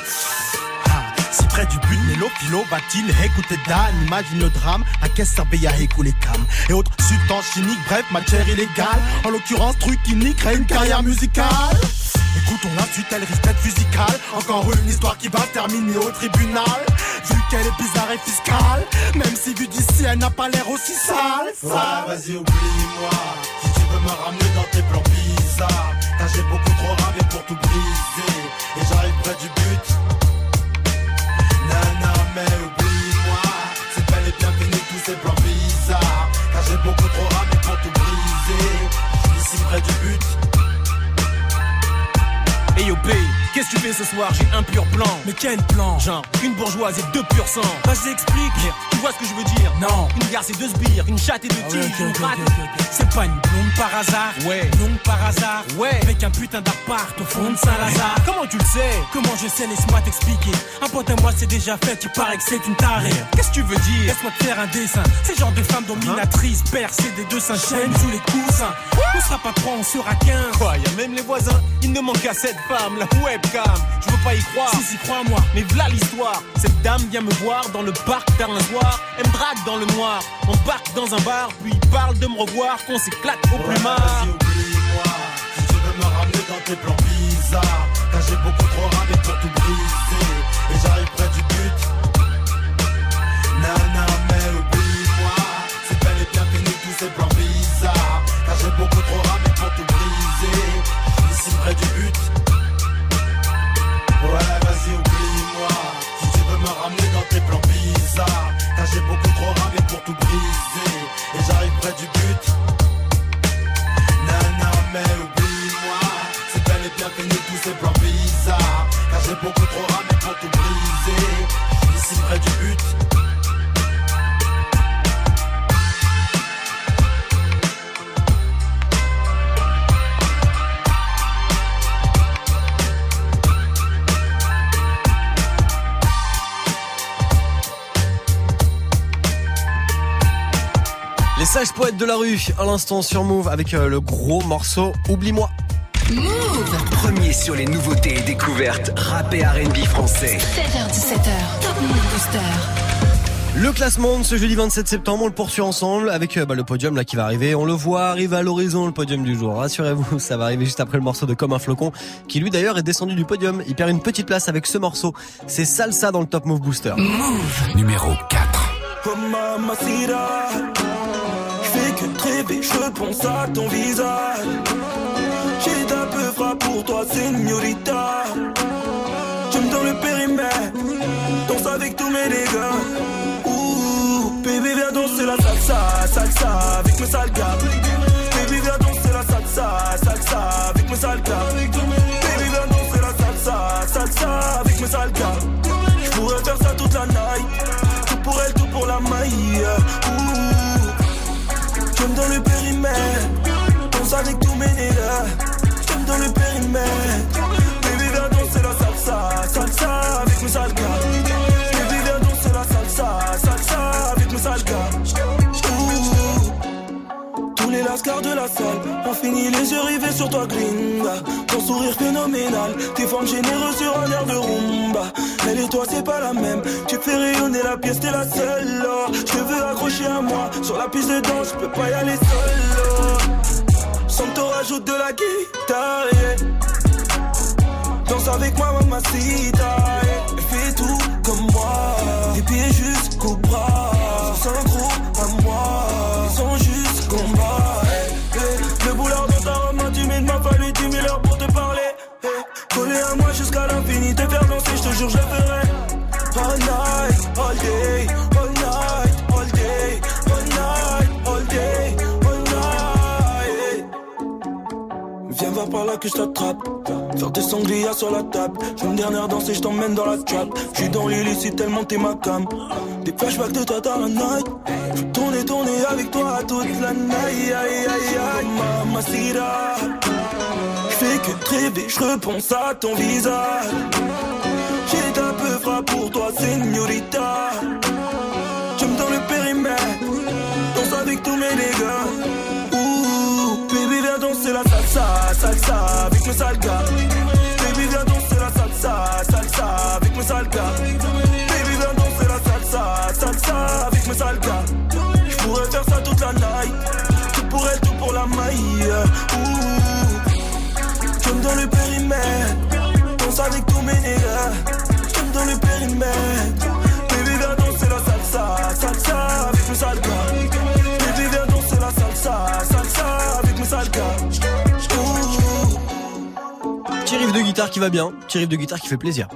Si près du but, Mélo Philo va-t-il écouter Dan Imagine le drame, à qu'est-ce servait à écouler cam Et autres substances chimiques, bref, matière illégale En l'occurrence, truc qui nique crée une carrière musicale Écoutons la suite, elle risque d'être musicale Encore une histoire qui va terminer au tribunal Vu qu'elle est bizarre et fiscale Même si vu d'ici, elle n'a pas l'air aussi sale, vas-y, oublie-moi. Si tu veux me ramener dans tes plans bizarres, car j'ai beaucoup trop ramé pour tout briser. Et j'arrive près du but. Nana, mais oublie-moi. C'est bel et bien fini tous ces plans bizarres, car j'ai beaucoup trop ramé pour tout briser. Ici près du but. Hey yo B, Qu'est-ce que tu fais ce soir? J'ai un pur plan. Mais quel plan? Genre, une bourgeoise et deux purs sang. Vas-y, explique. Tu vois ce que je veux dire? Non. Une gare, c'est deux sbires, une chatte et deux ah tiges, une C'est pas une blonde par hasard? Ouais. Blonde par hasard? Ouais. Avec un putain d'appart au fond de Saint-Lazare. Comment tu le sais? Comment je sais? Laisse-moi t'expliquer. Un pote à moi, c'est déjà fait. Tu parais que c'est une tarée. Qu'est-ce que tu veux dire? Laisse-moi te faire un dessin. C'est genre de femme dominatrice, percée des deux seins chaînes sous les coussins. On sera pas trois, on sera qu'un. Quoi, y a même les voisins. Il ne manque qu'à cette femme, la webcam. Je veux pas y croire. Si, si, crois-moi. Mais voilà l'histoire. Cette dame vient me voir dans le parc d'un soir. Elle me drague dans le noir. On parque dans un bar, puis il parle de me revoir. Qu'on s'éclate au plus marre. oublie-moi. Tu veux me ramener dans tes plans bizarres. Car j'ai beaucoup trop ramé pour tout briser. Et j'arrive près du but. Nana, mais oublie-moi. C'est bel et bien fini tous ces plans bizarres. Car j'ai beaucoup trop ramé pour tout briser. Ici près du but. De la rue, à l'instant sur Move avec euh, le gros morceau Oublie-moi. Move Premier sur les nouveautés et découvertes rap et R&B français. 7h17h, Top Move Booster. Le classement de ce jeudi 27 septembre, on le poursuit ensemble avec euh, bah, le podium là qui va arriver. On le voit arriver à l'horizon, le podium du jour. Rassurez-vous, ça va arriver juste après le morceau de Comme un flocon, qui lui d'ailleurs est descendu du podium. Il perd une petite place avec ce morceau. C'est Salsa dans le Top Move Booster. Move Numéro 4. Je fais que je pense à ton visage. J'ai un peu pour toi, señorita. Tu me donnes le périmètre Danse avec tous mes dégâts. Ouh, baby viens danser la salsa, salsa avec mes sales Baby viens danser la salsa, salsa avec mes sales le périmètre. Danse avec tous mes nègres J'aime dans le périmètre Les lascars de la salle ont fini les yeux rivés sur toi gringa Ton sourire phénoménal, tes formes généreuses sur un air de rumba Elle et toi c'est pas la même, tu fais rayonner la pièce, t'es la seule là. Je te veux accrocher à moi, sur la piste de danse, je peux pas y aller seul. Sans que t'en rajoutes de la guitare. Danse avec moi mamacita yeah. Fais tout comme moi Tes pieds jusqu'au bras Sans synchro je te ferai All night, all day All Viens voir par là que je t'attrape. Faire des sangliers sur la table. Je une dernière danse et je t'emmène dans la trap Je suis dans l'illicite tellement t'es ma cam. Des flashbacks de toi dans la night. Je veux tourner, tourner avec toi toute la night. Aïe, aïe, aïe, Mamacita Je fais que de rêver, je repense à ton visage J'ai un peu frappe pour toi, señorita? Tu me dans le périmètre Danse avec tous mes dégâts. Ouh, baby viens danser la salsa, salsa avec mes sales gars Baby viens danser la salsa, salsa avec mes sales gars Baby viens danser la salsa, salsa avec mes sales gars Je pourrais faire ça toute la night. Tout pour tout pour la maille. Ouh, tu me dans le périmètre Danse avec tous mes nègres Tu me dans le périmètre Baby viens danser la salsa, salsa avec mes sales gars Baby viens danser la salsa, salsa avec mes Ouh. Petit riff de guitare qui va bien, petit riff de guitare qui fait plaisir.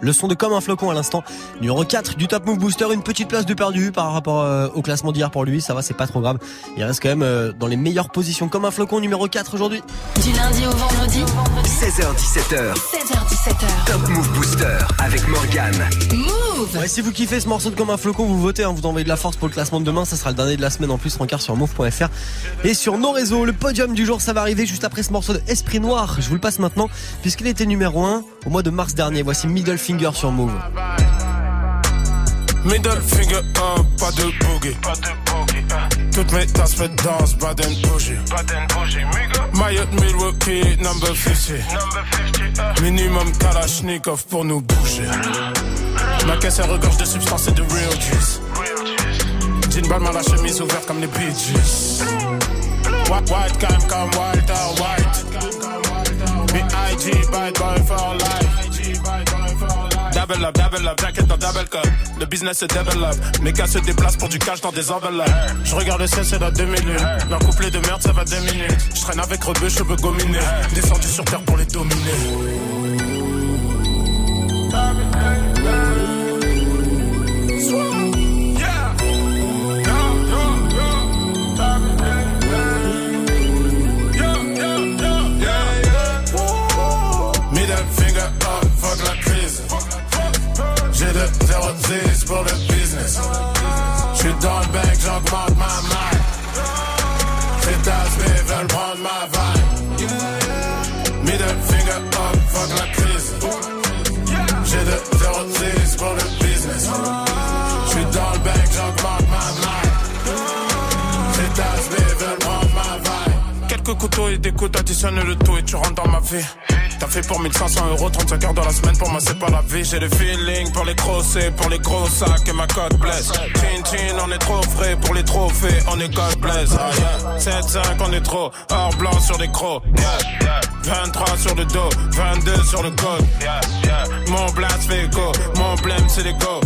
Le son de Comme un flocon à l'instant. Numéro 4 du Top Move Booster. Une petite place de perdu par rapport euh, au classement d'hier pour lui. Ça va, c'est pas trop grave. Il reste quand même euh, dans les meilleures positions. Comme un flocon numéro 4 aujourd'hui. Du lundi au vendredi. 16h17h. 16h17h. Top Move Booster avec Morgan. Move. Ouais, si vous kiffez ce morceau de Comme un flocon, vous votez, hein, vous envoyez de la force pour le classement de demain. Ça sera le dernier de la semaine en plus. Rencard sur move.fr et sur nos réseaux. Le podium du jour, ça va arriver juste après ce morceau de Esprit Noir. Je vous le passe maintenant puisqu'il était numéro 1 au mois de mars dernier. Voici Middle Finger sur Move. Middle finger up, pas de boogie. Toutes mes tasses fait danse, Baden bougie. Mayotte Milwaukee, number 50. Minimum Kalashnikov pour nous bouger. Ma caisse elle regorge de substances et de real juice. Jean Balmain, la chemise ouverte comme les Bee Gees. White, white, calm, comme Walter White. B.I.G. bad boy for life. Double up, double up, jacket dans double cup. Le business se développe. Mes gars se déplacent pour du cash dans des enveloppes. Je regarde le ciel, c'est dans deux minutes. Leur couplet de merde, ça va deux minutes. Je traîne avec Rebeu, cheveux gominés. Descendu sur terre pour les dominer. La crise. J'ai de 0 pour le business. J'suis dans le bank, j'augmente ma maille. Ces tasses veulent prendre ma vibe. Couteaux et des coups additionnent le tout et tu rentres dans ma vie. T'as fait pour 1500 euros, 35 heures dans la semaine, pour moi c'est pas la vie. J'ai le feeling pour les grosses pour les gros sacs et ma cote blesse. Chin chin, on est trop frais pour les trophées, on est God bless. Ah, yeah. 7-5, on est trop or blanc sur les crocs. Yeah, yeah. 23 sur le dos, 22 sur le code. Mon blast fait go, mon blême c'est les go.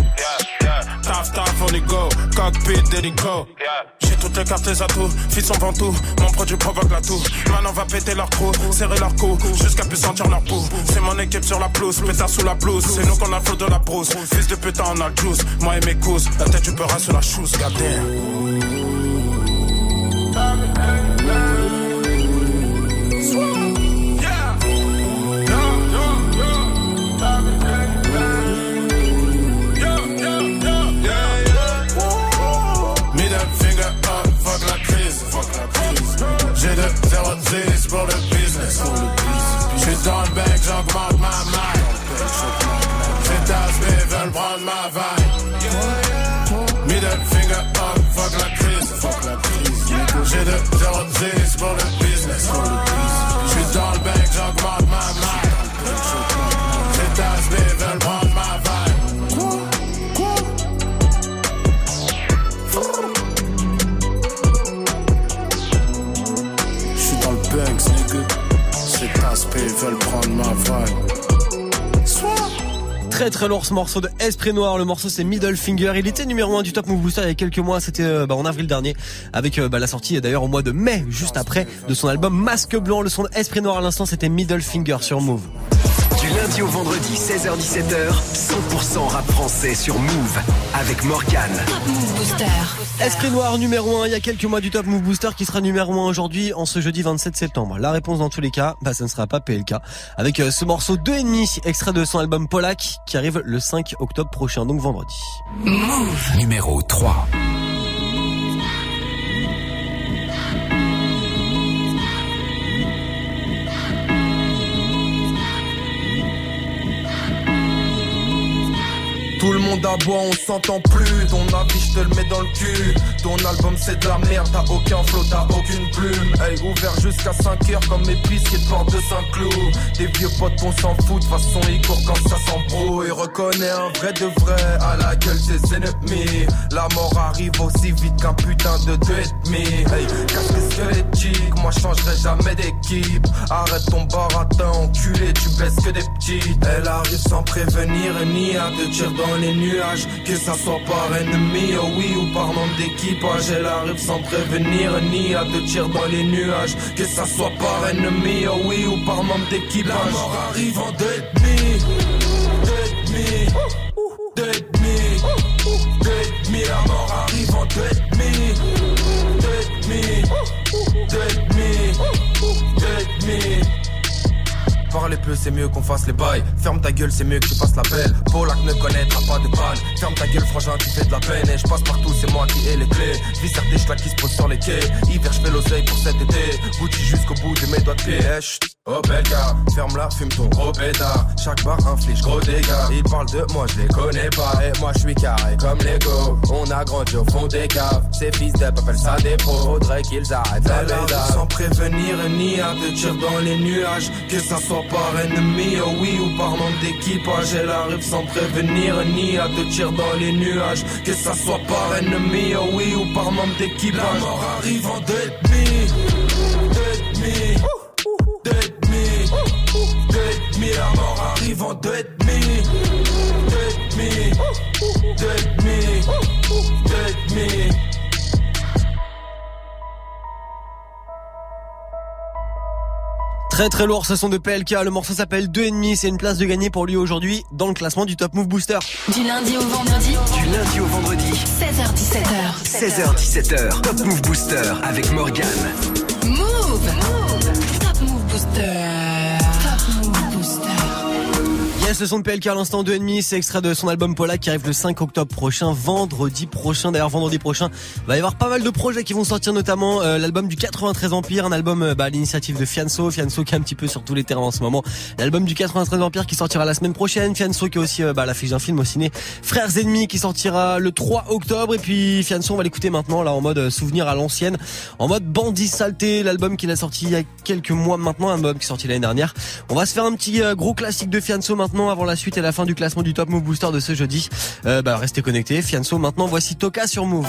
Taf taf on est go, cockpit d'hélico. J'ai toutes les cartes les atouts, fils sont ventoux, mon produit provoque la toux. Maintenant va péter leur trou, serrer leur cou, jusqu'à plus sentir leur pouls. C'est mon équipe sur la pelouse, pétard sous la blouse. C'est nous qu'on a le de la brousse. Fils de putain on a le juice, moi et mes cousses. La tête du peur sur la chousse, goddamn. J'ai de 0 pour le business. J'suis dans le bec, j'augmente ma maille. Tasses mais veulent prendre ma vibe. Middle finger up, fuck la crise. J'ai de 0 pour le business. J'suis dans le bec, j'augmente Très très lourd ce morceau de Esprit Noir. Le morceau c'est Middle Finger. Il était numéro 1 du Top Move Booster il y a quelques mois. C'était euh, bah, en avril dernier avec euh, bah, la sortie d'ailleurs au mois de mai, juste après, de son album Masque Blanc. Le son de Esprit Noir à l'instant c'était Middle Finger sur Move. Lundi au vendredi, 16h17h, 100% rap français sur Move avec Morgan. Top Move Booster. Esprit Noir numéro 1 il y a quelques mois du Top Move Booster qui sera numéro 1 aujourd'hui en ce jeudi 27 septembre. La réponse dans tous les cas, bah ça ne sera pas PLK avec euh, ce morceau 2,5 extrait de son album Polak qui arrive le 5 octobre prochain donc vendredi. Move. Numéro 3. Tout le monde aboie, on s'entend plus. Ton avis, je te le mets dans le cul. Ton album, c'est de la merde. T'as aucun flow, t'as aucune plume. Hey, ouvert jusqu'à 5 heures comme épicier de porte de Saint-Cloud. Des vieux potes, on s'en fout. De façon, ils courent quand ça s'embrouille. Reconnais un vrai de vrai à la gueule des ennemis. La mort arrive aussi vite qu'un putain de deux et demi. Hey, casque squelettique, moi je changerai jamais d'équipe. Arrête ton baratin, enculé, tu baisses que des petites. Elle arrive sans prévenir ni à te tirer dans Que ça soit par ennemi, oh oui, ou par nombre d'équipage. Elle arrive sans prévenir ni à te tirer dans les nuages. Que ça soit par ennemi, oh oui, ou par membre d'équipage. La mort arrive en deux et demi. Deux et demi. Deux et demi, deux et demi, la mort arrive en deux et demi. Deux et deux Parler peu, c'est mieux qu'on fasse les bails. Ferme ta gueule, c'est mieux que tu fasses la belle. Polak ne connaîtra pas de balle. Ferme ta gueule, frangin, tu fais de la peine. Et je passe partout, c'est moi qui ai les clés. Vis certes, je qui se pose sur les quais. Hiver, je fais l'oseille pour cet été. Gucci jusqu'au bout de mes doigts de pied. Eh. Oh bel gars, ferme la, fume ton gros pétard. Chaque bar inflige gros dégâts. Ils parlent de moi, je les connais pas. Et moi je suis carré comme Lego. On a grandi au fond des caves. Ces fils d'up appellent ça des pros. Faudrait qu'ils arrêtent la Sans prévenir ni à de tir dans les nuages. Que ça soit par ennemi, oh oui ou par manque d'équipage. Elle arrive sans prévenir ni à de tir dans les nuages. Que ça soit par ennemi, oh oui ou par manque d'équipage. La mort arrive en deux et demi Deux et demi la mort arrive en deux et demi, deux et demi, deux et demi, deux et demi. Très très lourd, ce son de PLK. Le morceau s'appelle 2,5. C'est une place de gagner pour lui aujourd'hui dans le classement du Top Move Booster. Du lundi au vendredi. Du lundi au vendredi. 16h17h. 16h17h. Top Move Booster avec Morgan. Yes, le son de PLK à l'instant 2,5. C'est extrait de son album Paula qui arrive le 5 octobre prochain, vendredi prochain. D'ailleurs, vendredi prochain, va y avoir pas mal de projets qui vont sortir, notamment euh, l'album du 93 Empire, un album euh, bah, à l'initiative de Fianso. Fianso qui est un petit peu sur tous les terrains en ce moment. L'album du 93 Empire qui sortira la semaine prochaine. Fianso qui est aussi euh, bah, l'affiche d'un film au ciné. Frères ennemis qui sortira le 3 octobre. Et puis Fianso, on va l'écouter maintenant là en mode euh, souvenir à l'ancienne, en mode bandit saleté. L'album qu'il a sorti il y a quelques mois maintenant, un album qui est sorti l'année dernière. On va se faire un petit gros classique de Fianso maintenant avant la suite et la fin du classement du Top Move Booster de ce jeudi. Euh, bah, restez connectés. Fianso maintenant. Voici Toka sur Move.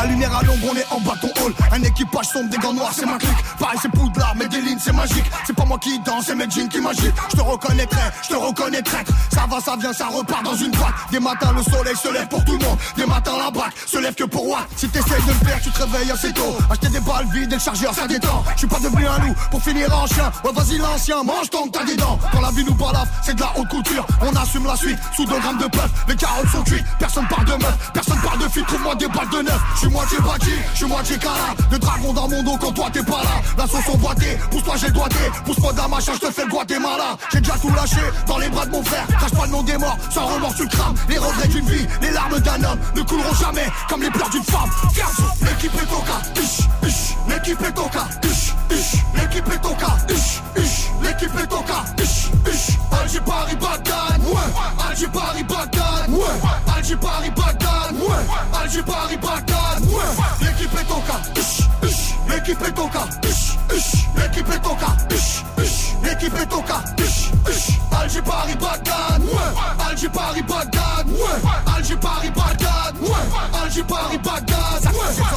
La lumière à l'ombre, on est en bâton hall. Un équipage sombre, des gants noirs, c'est ma clique. Pareil, c'est poudlard, mais des lignes, c'est magique. C'est pas moi qui danse, c'est mes jeans qui m'agitent. Je te reconnaîtrai, je te reconnais traître. Ça va, ça vient, ça repart dans une boîte. Des matins, le soleil se lève pour tout le monde. Des matins, la braque se lève que pour moi. Si t'essayes de le faire, tu te réveilles assez tôt. Acheter des balles vides et le chargeur, ça détend. Je suis pas devenu un loup pour finir en chien. Ouais, vas-y, l'ancien, mange tant que t'as des dents. Quand la vie nous balafre, c'est de la haute couture. On assume la suite sous 2 grammes de puff. Les carottes sont cuites, personne parle de meuf, personne parle de fille. Trouve-moi des balles de neuf. Suis moitié bâti, je suis moitié cala. Le dragon dans mon dos quand toi t'es pas là. La sauce emboîtée, pousse-toi, j'ai doigté. Pousse-moi d'un machin, je te fais le Guatemala. J'ai déjà tout lâché dans les bras de mon frère. Cache pas le nom des morts, sans remords tu crames. Les regrets d'une vie, les larmes d'un homme ne couleront jamais comme les pleurs d'une femme. Fianso, l'équipe est toca, ush, ush, l'équipe est toca, ush, ush, l'équipe est toca, ush, ush, l'équipe est toca, ush, ush. Alger Paris Bagdad, ouais, Alger Paris Bagdad, ouais, Alger Paris Bagdad, ouais, Alger Paris Bagdad, ouais, l'équipe est ush, ush, l'équipe est ush, ush, l'équipe est ush, l'équipe est ush, Alger Paris Bagdad, ouais, Alger Paris Bagdad, Alger Paris Bagdad, Alger Paris Bagdad,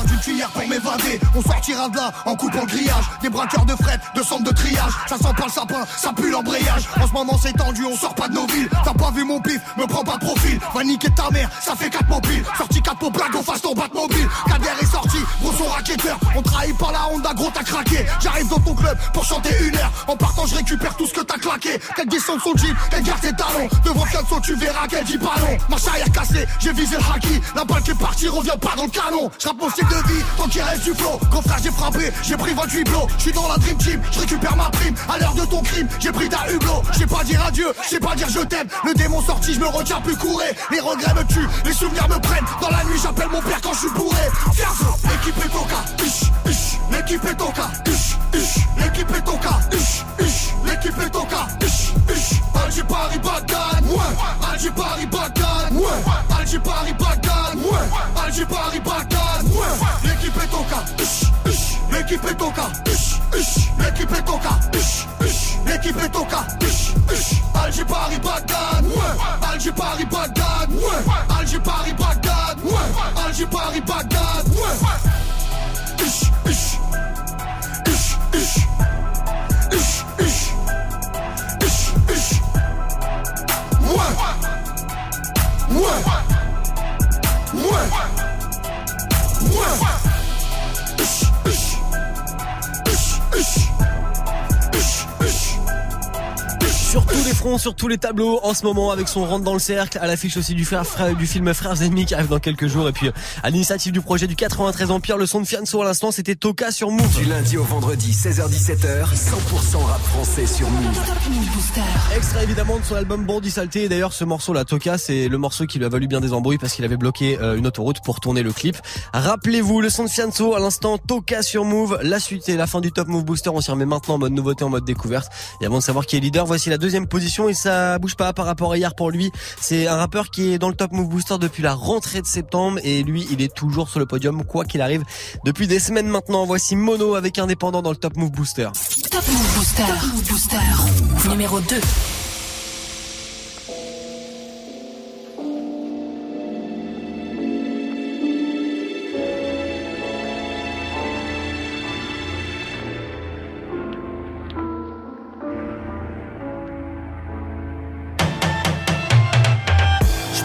d'une cuillère pour m'évader, on sortira de là en coupant le grillage, des braqueurs de fret, de centre de triage, ça sent pas le sapin, ça pue l'embrayage, en ce moment c'est tendu, on sort pas de nos villes, t'as pas vu mon pif, me prends pas profil, va niquer ta mère, ça fait 4 mobiles, sorti 4 pour blague, on fasse ton bat mobile, Kader est sorti, gros son racketteur, on trahit par la Honda, gros t'as craqué, j'arrive dans ton club pour chanter une heure, en partant je récupère tout ce que t'as claqué, qu'elle descend de son jeep, qu'elle garde ses talons, devant Fianso tu verras qu'elle dit pas non, ma arrière cassée, j'ai visé le haki, la balle qui est partie revient pas dans le canon, je mon style de vie, tant qu'il reste du flow, quand frère j'ai frappé, j'ai pris 28 blows, je suis dans la dream team, je récupère ma prime, à l'heure de ton crime, j'ai pris ta hublot, je pas dire adieu, je pas dire je t'aime, le démon sorti, je me retiens plus courir, les regrets me tuent, les souvenirs me prennent, dans la nuit j'appelle mon père quand je suis bourré, Fianso, l'équipe est toca, ush, ush, l'équipe est toca, ush, ush, l'équipe est toca, ush, ush, l'équipe est toca, ush, ush, Alger Paris Bagdad, ouais, Alger Paris Bagdad, ouais, Alger Paris Bagdad, Alger Paris Bagdad, ouais, l'équipe est ush, ush, l'équipe est ush, ush, l'équipe est ush, ush, l'équipe est ush, ush, Alger Paris Bagdad, ouais, Alger Paris Bagdad, ouais, Alger Paris Bagdad, ouais, Alger Paris sur tous les fronts, sur tous les tableaux en ce moment avec son rentre dans le cercle, à l'affiche aussi du, frère, du film Frères ennemis qui arrive dans quelques jours et puis à l'initiative du projet du 93 Empire, le son de Fianso à l'instant c'était Toka sur Move. Du lundi au vendredi 16h17h, 100% rap français sur Move. Extrait évidemment de son album Bondi Saleté et d'ailleurs ce morceau là Toka c'est le morceau qui lui a valu bien des embrouilles parce qu'il avait bloqué euh, une autoroute pour tourner le clip. Rappelez-vous le son de Fianso à l'instant Toka sur Move, la suite et la fin du Top Move Booster, on s'y remet maintenant en mode nouveauté, en mode découverte et avant de savoir qui est leader, voici la deuxième position et ça bouge pas par rapport à hier pour lui. C'est un rappeur qui est dans le Top Move Booster depuis la rentrée de septembre et lui, il est toujours sur le podium quoi qu'il arrive depuis des semaines maintenant. Voici Mono avec Indépendant dans le Top Move Booster. Top Move Booster, Booster, numéro 2.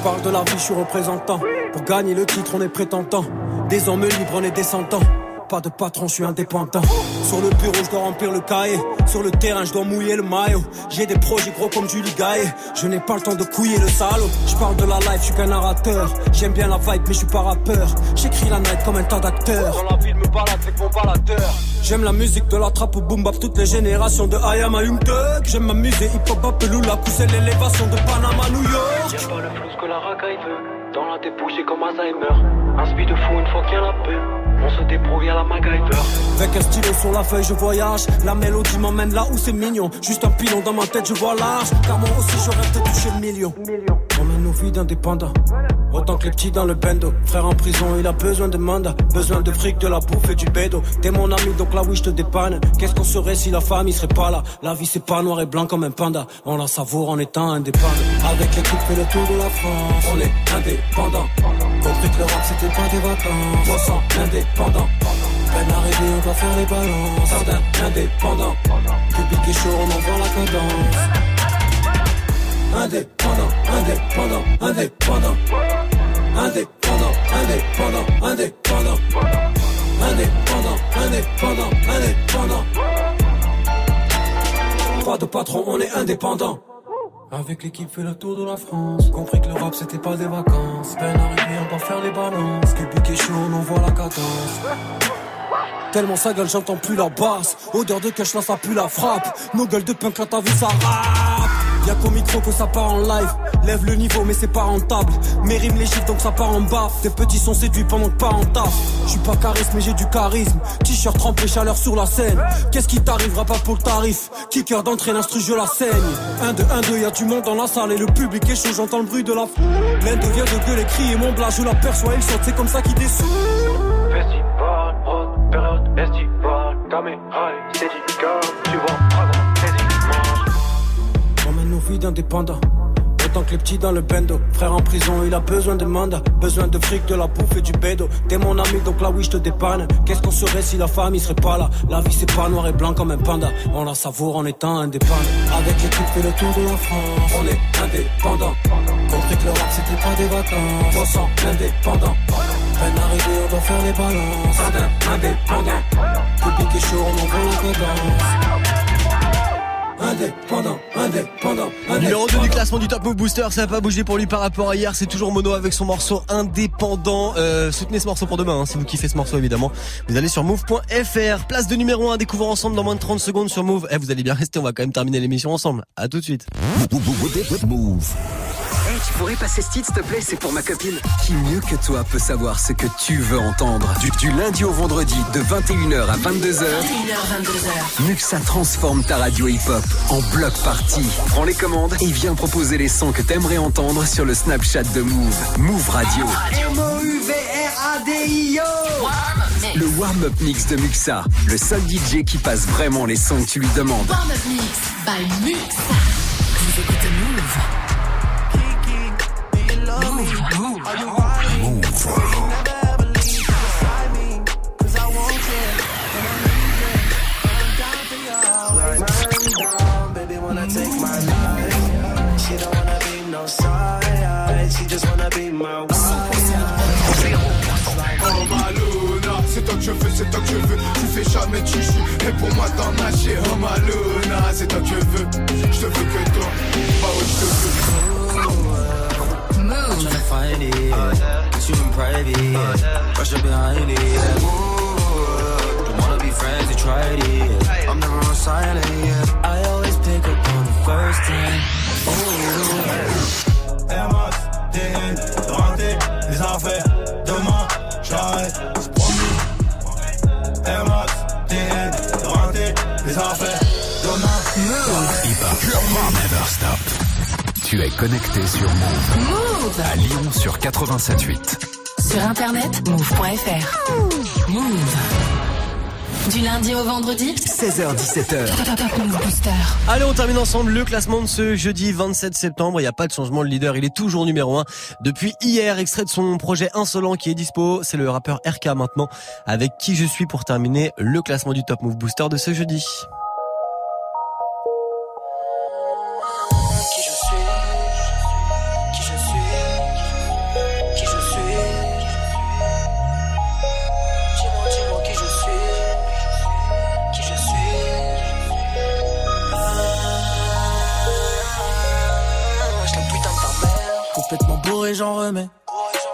Parle de la vie, je suis représentant. Pour gagner le titre, on est prétentant. Des hommes libres, on est descendants. Pas de patron, je suis indépendant. Sur le bureau, je dois remplir le cahier. Sur le terrain, je dois mouiller le maillot. J'ai des projets gros comme Julie Gaillet. Je n'ai pas le temps de couiller le salaud. Je parle de la life, je suis qu'un narrateur. J'aime bien la vibe, mais je suis pas rappeur. J'écris la night comme un tas d'acteurs. Dans la ville, me balade avec mon baladeur. J'aime la musique de la trappe au boom bap, toutes les générations de I am a young. J'aime m'amuser, hip hop, la pousser l'élévation de Panama, New York. J'aime pas le flou que la racaille veut. Dans la bougie comme Alzheimer. Un speed de fou une fois qu'il y a la paix. On se débrouille à la MacGyver. Avec un stylo sur la feuille, je voyage. La mélodie m'emmène là où c'est mignon. Juste un pilon dans ma tête, je vois large. Car moi aussi, je rêve de toucher le million. On mène nos vies d'indépendants. Autant que les petits dans le bendo. Frère en prison, il a besoin de mandat. Besoin de fric, de la bouffe et du bédo. T'es mon ami, donc là oui, je te dépanne. Qu'est-ce qu'on serait si la famille serait pas là? La vie, c'est pas noir et blanc comme un panda. On la savoure en étant indépendant. Avec l'équipe, fait le tour de la France. On est indépendant. Compris que le rap, c'était pas des vacances. On sent indépendant. Peine arrivée, on doit faire les balances. Jardin indépendant. Public est chaud, on envoie la cadence. Indépendant, indépendant, indépendant. Indépendant, indépendant, indépendant. Indépendant, indépendant, indépendant. Pas de patron, on est indépendant. Avec l'équipe fait le tour de la France Compris que le rap c'était pas des vacances Peine arrivée on doit faire les balances Public est chaud on envoie la cadence Tellement sa gueule j'entends plus la basse Odeur de cash là ça pue la frappe Nos gueules de punk là t'as vu ça Y'a qu'au micro que ça part en live. Lève le niveau mais c'est pas rentable. Mes rimes les chiffres donc ça part en bas Tes petits sont séduits pendant que pas en taf Je suis pas charisme mais j'ai du charisme. T-shirt trempé chaleur sur la scène. Qu'est-ce qui t'arrivera pas pour le tarif? Kicker d'entrée l'instru je la saigne. 1 2 1 2 y'a du monde dans la salle et le public est chaud. J'entends le bruit de la foule Plein de vient de gueuler crier mon blage je l'aperçois il saute c'est comme ça qu'il Festival, d'indépendants Autant que les petits dans le bendo. Frère en prison il a besoin de mandat Besoin de fric, de la bouffe et du bédo. T'es mon ami donc là oui je te dépanne. Qu'est-ce qu'on serait si la famille serait pas là? La vie c'est pas noir et blanc comme un panda. On la savoure en étant indépendant. Avec l'équipe fait le tour de la France. On est indépendant. Compris que le rap c'était pas des vacances. On sent indépendant. Peine arrivée on doit faire les balances. Indépendant. Public est chaud on envoie la cadence Indépendant, indépendant, indépendant. Numéro 2 du classement du Top Move Booster, ça n'a pas bougé pour lui par rapport à hier, c'est toujours Mono avec son morceau indépendant. Euh, soutenez ce morceau pour demain, hein, si vous kiffez ce morceau évidemment. Vous allez sur move.fr, place de numéro 1 à découvrir ensemble dans moins de 30 secondes sur Move. Eh, vous allez bien rester, on va quand même terminer l'émission ensemble. À tout de suite. Move. Pourrais passer ce titre, s'il te plaît C'est pour ma copine. Qui mieux que toi peut savoir ce que tu veux entendre du, du lundi au vendredi, de 21h à 22h. 21h, 22h. Muxa transforme ta radio hip-hop en bloc party. Prends les commandes et viens proposer les sons que t'aimerais entendre sur le Snapchat de Move. Move Radio. M-O-U-V-R-A-D-I-O. Le warm-up mix de Muxa. Le seul DJ qui passe vraiment les sons que tu lui demandes. Warm Up Mix by Muxa. Vous écoutez Move. Je veux, c'est toi que je veux. Tu fais jamais chichi. Et pour moi t'en as chez Oh Maluna, c'est toi que je veux. Je te veux que toi. Private. Yeah. Rush up behind it. Yeah. Ooh, don't wanna be friends, you tried it. Yeah. I'm never on silent. Yeah. I always pick up on the first time. Ooh, Air Max, TN, de les affaires. Demain, j'arrête, c'est promis. Air TN, de les affaires. Demain, Hip-hop, never stop. Tu es connecté sur Move. Move À Lyon sur 87.8. Sur internet, move.fr. Move. Du lundi au vendredi 16h17h. Top Move Booster. Allez, on termine ensemble le classement de ce jeudi 27 septembre. Il n'y a pas de changement. Le leader, il est toujours numéro 1 depuis hier. Extrait de son projet Insolent qui est dispo. C'est le rappeur RK maintenant. Avec qui je suis pour terminer le classement du Top Move Booster de ce jeudi. J'en remets.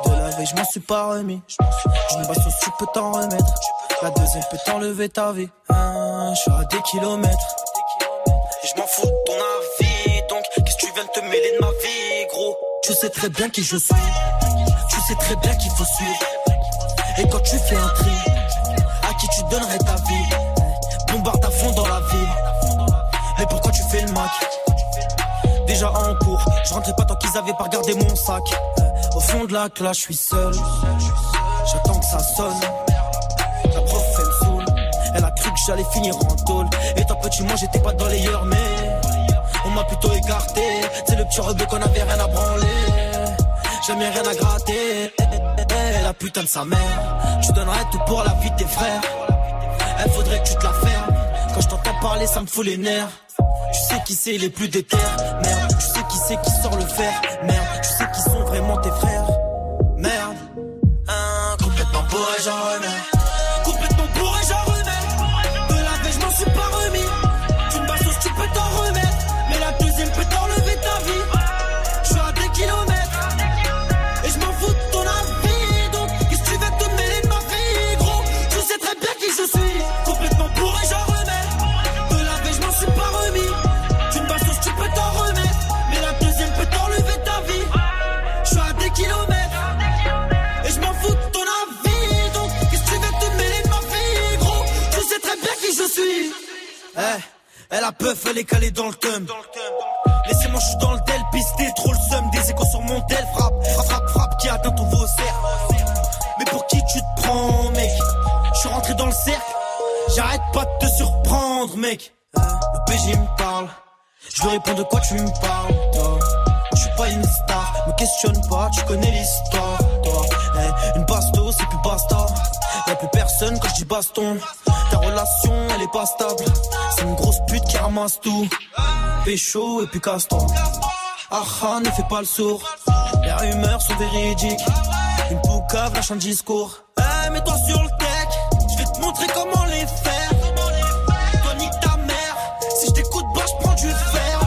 De la veille, je m'en suis pas remis. Je me bats sur tu peux t'en remettre. La deuxième peut t'enlever ta vie. Ah, Je suis à des kilomètres. Et je m'en fous de ton avis Donc qu'est-ce que tu viens de te mêler de ma vie gros? Tu sais très bien qui je suis. Tu sais très bien qu'il faut suivre. Et quand tu fais un tri, à qui tu donnerais ta vie? Bombarde à fond dans la ville. Et pourquoi tu fais le mac je rentrais pas tant qu'ils avaient pas regardé mon sac. Au fond de la classe, je suis seul. J'attends que ça sonne. La prof, elle me saoule. Elle a cru que j'allais finir en tôle. Étant petit, moi j'étais pas dans les heures, mais on m'a plutôt écarté. C'est le petit rebeu qu'on avait rien à branler. Jamais rien à gratter. La putain de sa mère. Tu donnerais tout pour la vie de tes frères. Elle faudrait que tu te la fermes. Quand je t'entends parler, ça me fout les nerfs. Tu sais qui c'est les plus déter. Merde, tu sais qui c'est qui sort le fer. Merde, tu sais qui sont vraiment tes frères. Merde. Hein, complètement bourré, j'en. Peur, elle est calée dans le thème. Laissez-moi, je suis dans le tel, pisté, trop le seum. Des échos sur mon tel, frappe, frappe, frappe, frappe, qui atteint ton vaussaire. Mais pour qui tu te prends, mec? Je suis rentré dans le cercle. J'arrête pas de te surprendre, mec. Le PG me parle. Je lui réponds de quoi tu me parles, toi? Je suis pas une star, me questionne pas, tu connais l'histoire, toi. Eh, une basto, c'est plus basta. Y'a plus personne quand je dis baston. Ta relation, elle est pas stable. C'est ramasse tout. Pécho et puis casse-toi. Ah ah, ne fais pas le sourd. Les rumeurs sont véridiques. Une poucave lâche un discours. Eh, mets-toi sur le deck. Je vais te montrer comment les faire. Toi, nique ta mère. Si je t'écoute, bah, je prends du fer.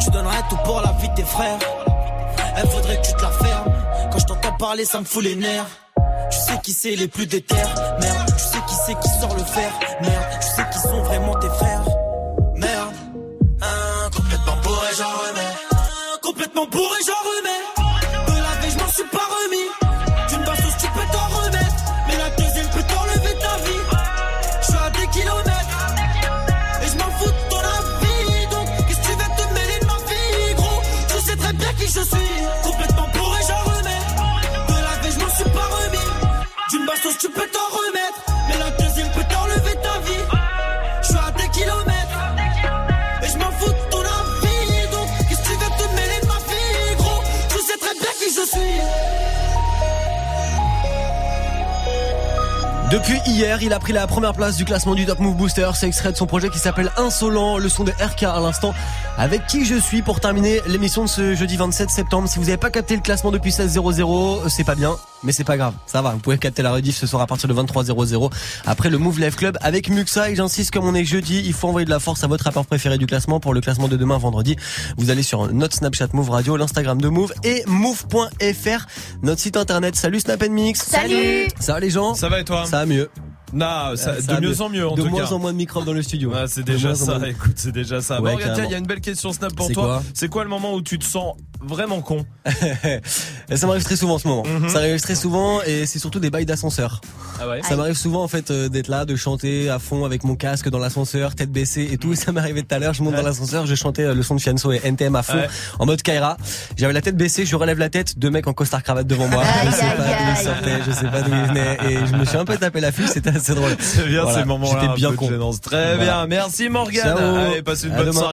Tu donnerais tout pour la vie de tes frères. Elle faudrait que tu te la fermes. Quand je t'entends parler, ça me fout les nerfs. Tu sais qui c'est les plus déter. Merde, tu sais qui c'est qui sort le fer. Merde, tu sais qui sont vraiment tes frères. Rocky. Hier, il a pris la première place du classement du Top Move Booster. C'est extrait de son projet qui s'appelle Insolent, le son de RK à l'instant. Avec qui je suis pour terminer l'émission de ce jeudi 27 septembre? Si vous n'avez pas capté le classement depuis 16 00, c'est pas bien. mais c'est pas grave, ça va. Vous pouvez capter la rediff ce soir à partir de 23h00 après le Move Live Club avec Muxa. Et j'insiste, comme on est jeudi, il faut envoyer de la force à votre rapport préféré du classement pour le classement de demain vendredi. Vous allez sur notre Snapchat Move Radio, l'Instagram de Move et move.fr, notre site internet. Salut Snap Mix. Salut. Ça va les gens? Ça va et toi? Ça va mieux. Non, ça, Euh, ça de mieux en mieux en de tout moins cas. en moins de microbes dans le studio. Ouais, c'est déjà ça, écoute, c'est déjà ça. Ouais, bon, regarde, il y a une belle question Snap pour toi. C'est quoi le moment où tu te sens vraiment con ça m'arrive très souvent en ce moment. Mhm. Ça m'arrive très souvent et c'est surtout des bails d'ascenseur. Ah ouais Ça m'arrive souvent en fait euh, d'être là, de chanter à fond avec mon casque dans l'ascenseur, tête baissée et tout. Et ça m'est arrivé tout à l'heure, je monte dans l'ascenseur, je chantais euh, le son de Fianso et NTM à fond Ouais. en mode Kaira. J'avais la tête baissée, je relève la tête, deux mecs en costard cravate devant moi. je sais pas d'où ils sortaient, je sais pas d'où ils venaient et je me suis un peu tapé la fuite, c'était assez drôle. C'est bien Voilà, ces moments-là. J'étais bien con. Très Voilà. bien. Merci Morgane. Ciao. Allez, passe une À bonne demain. soirée.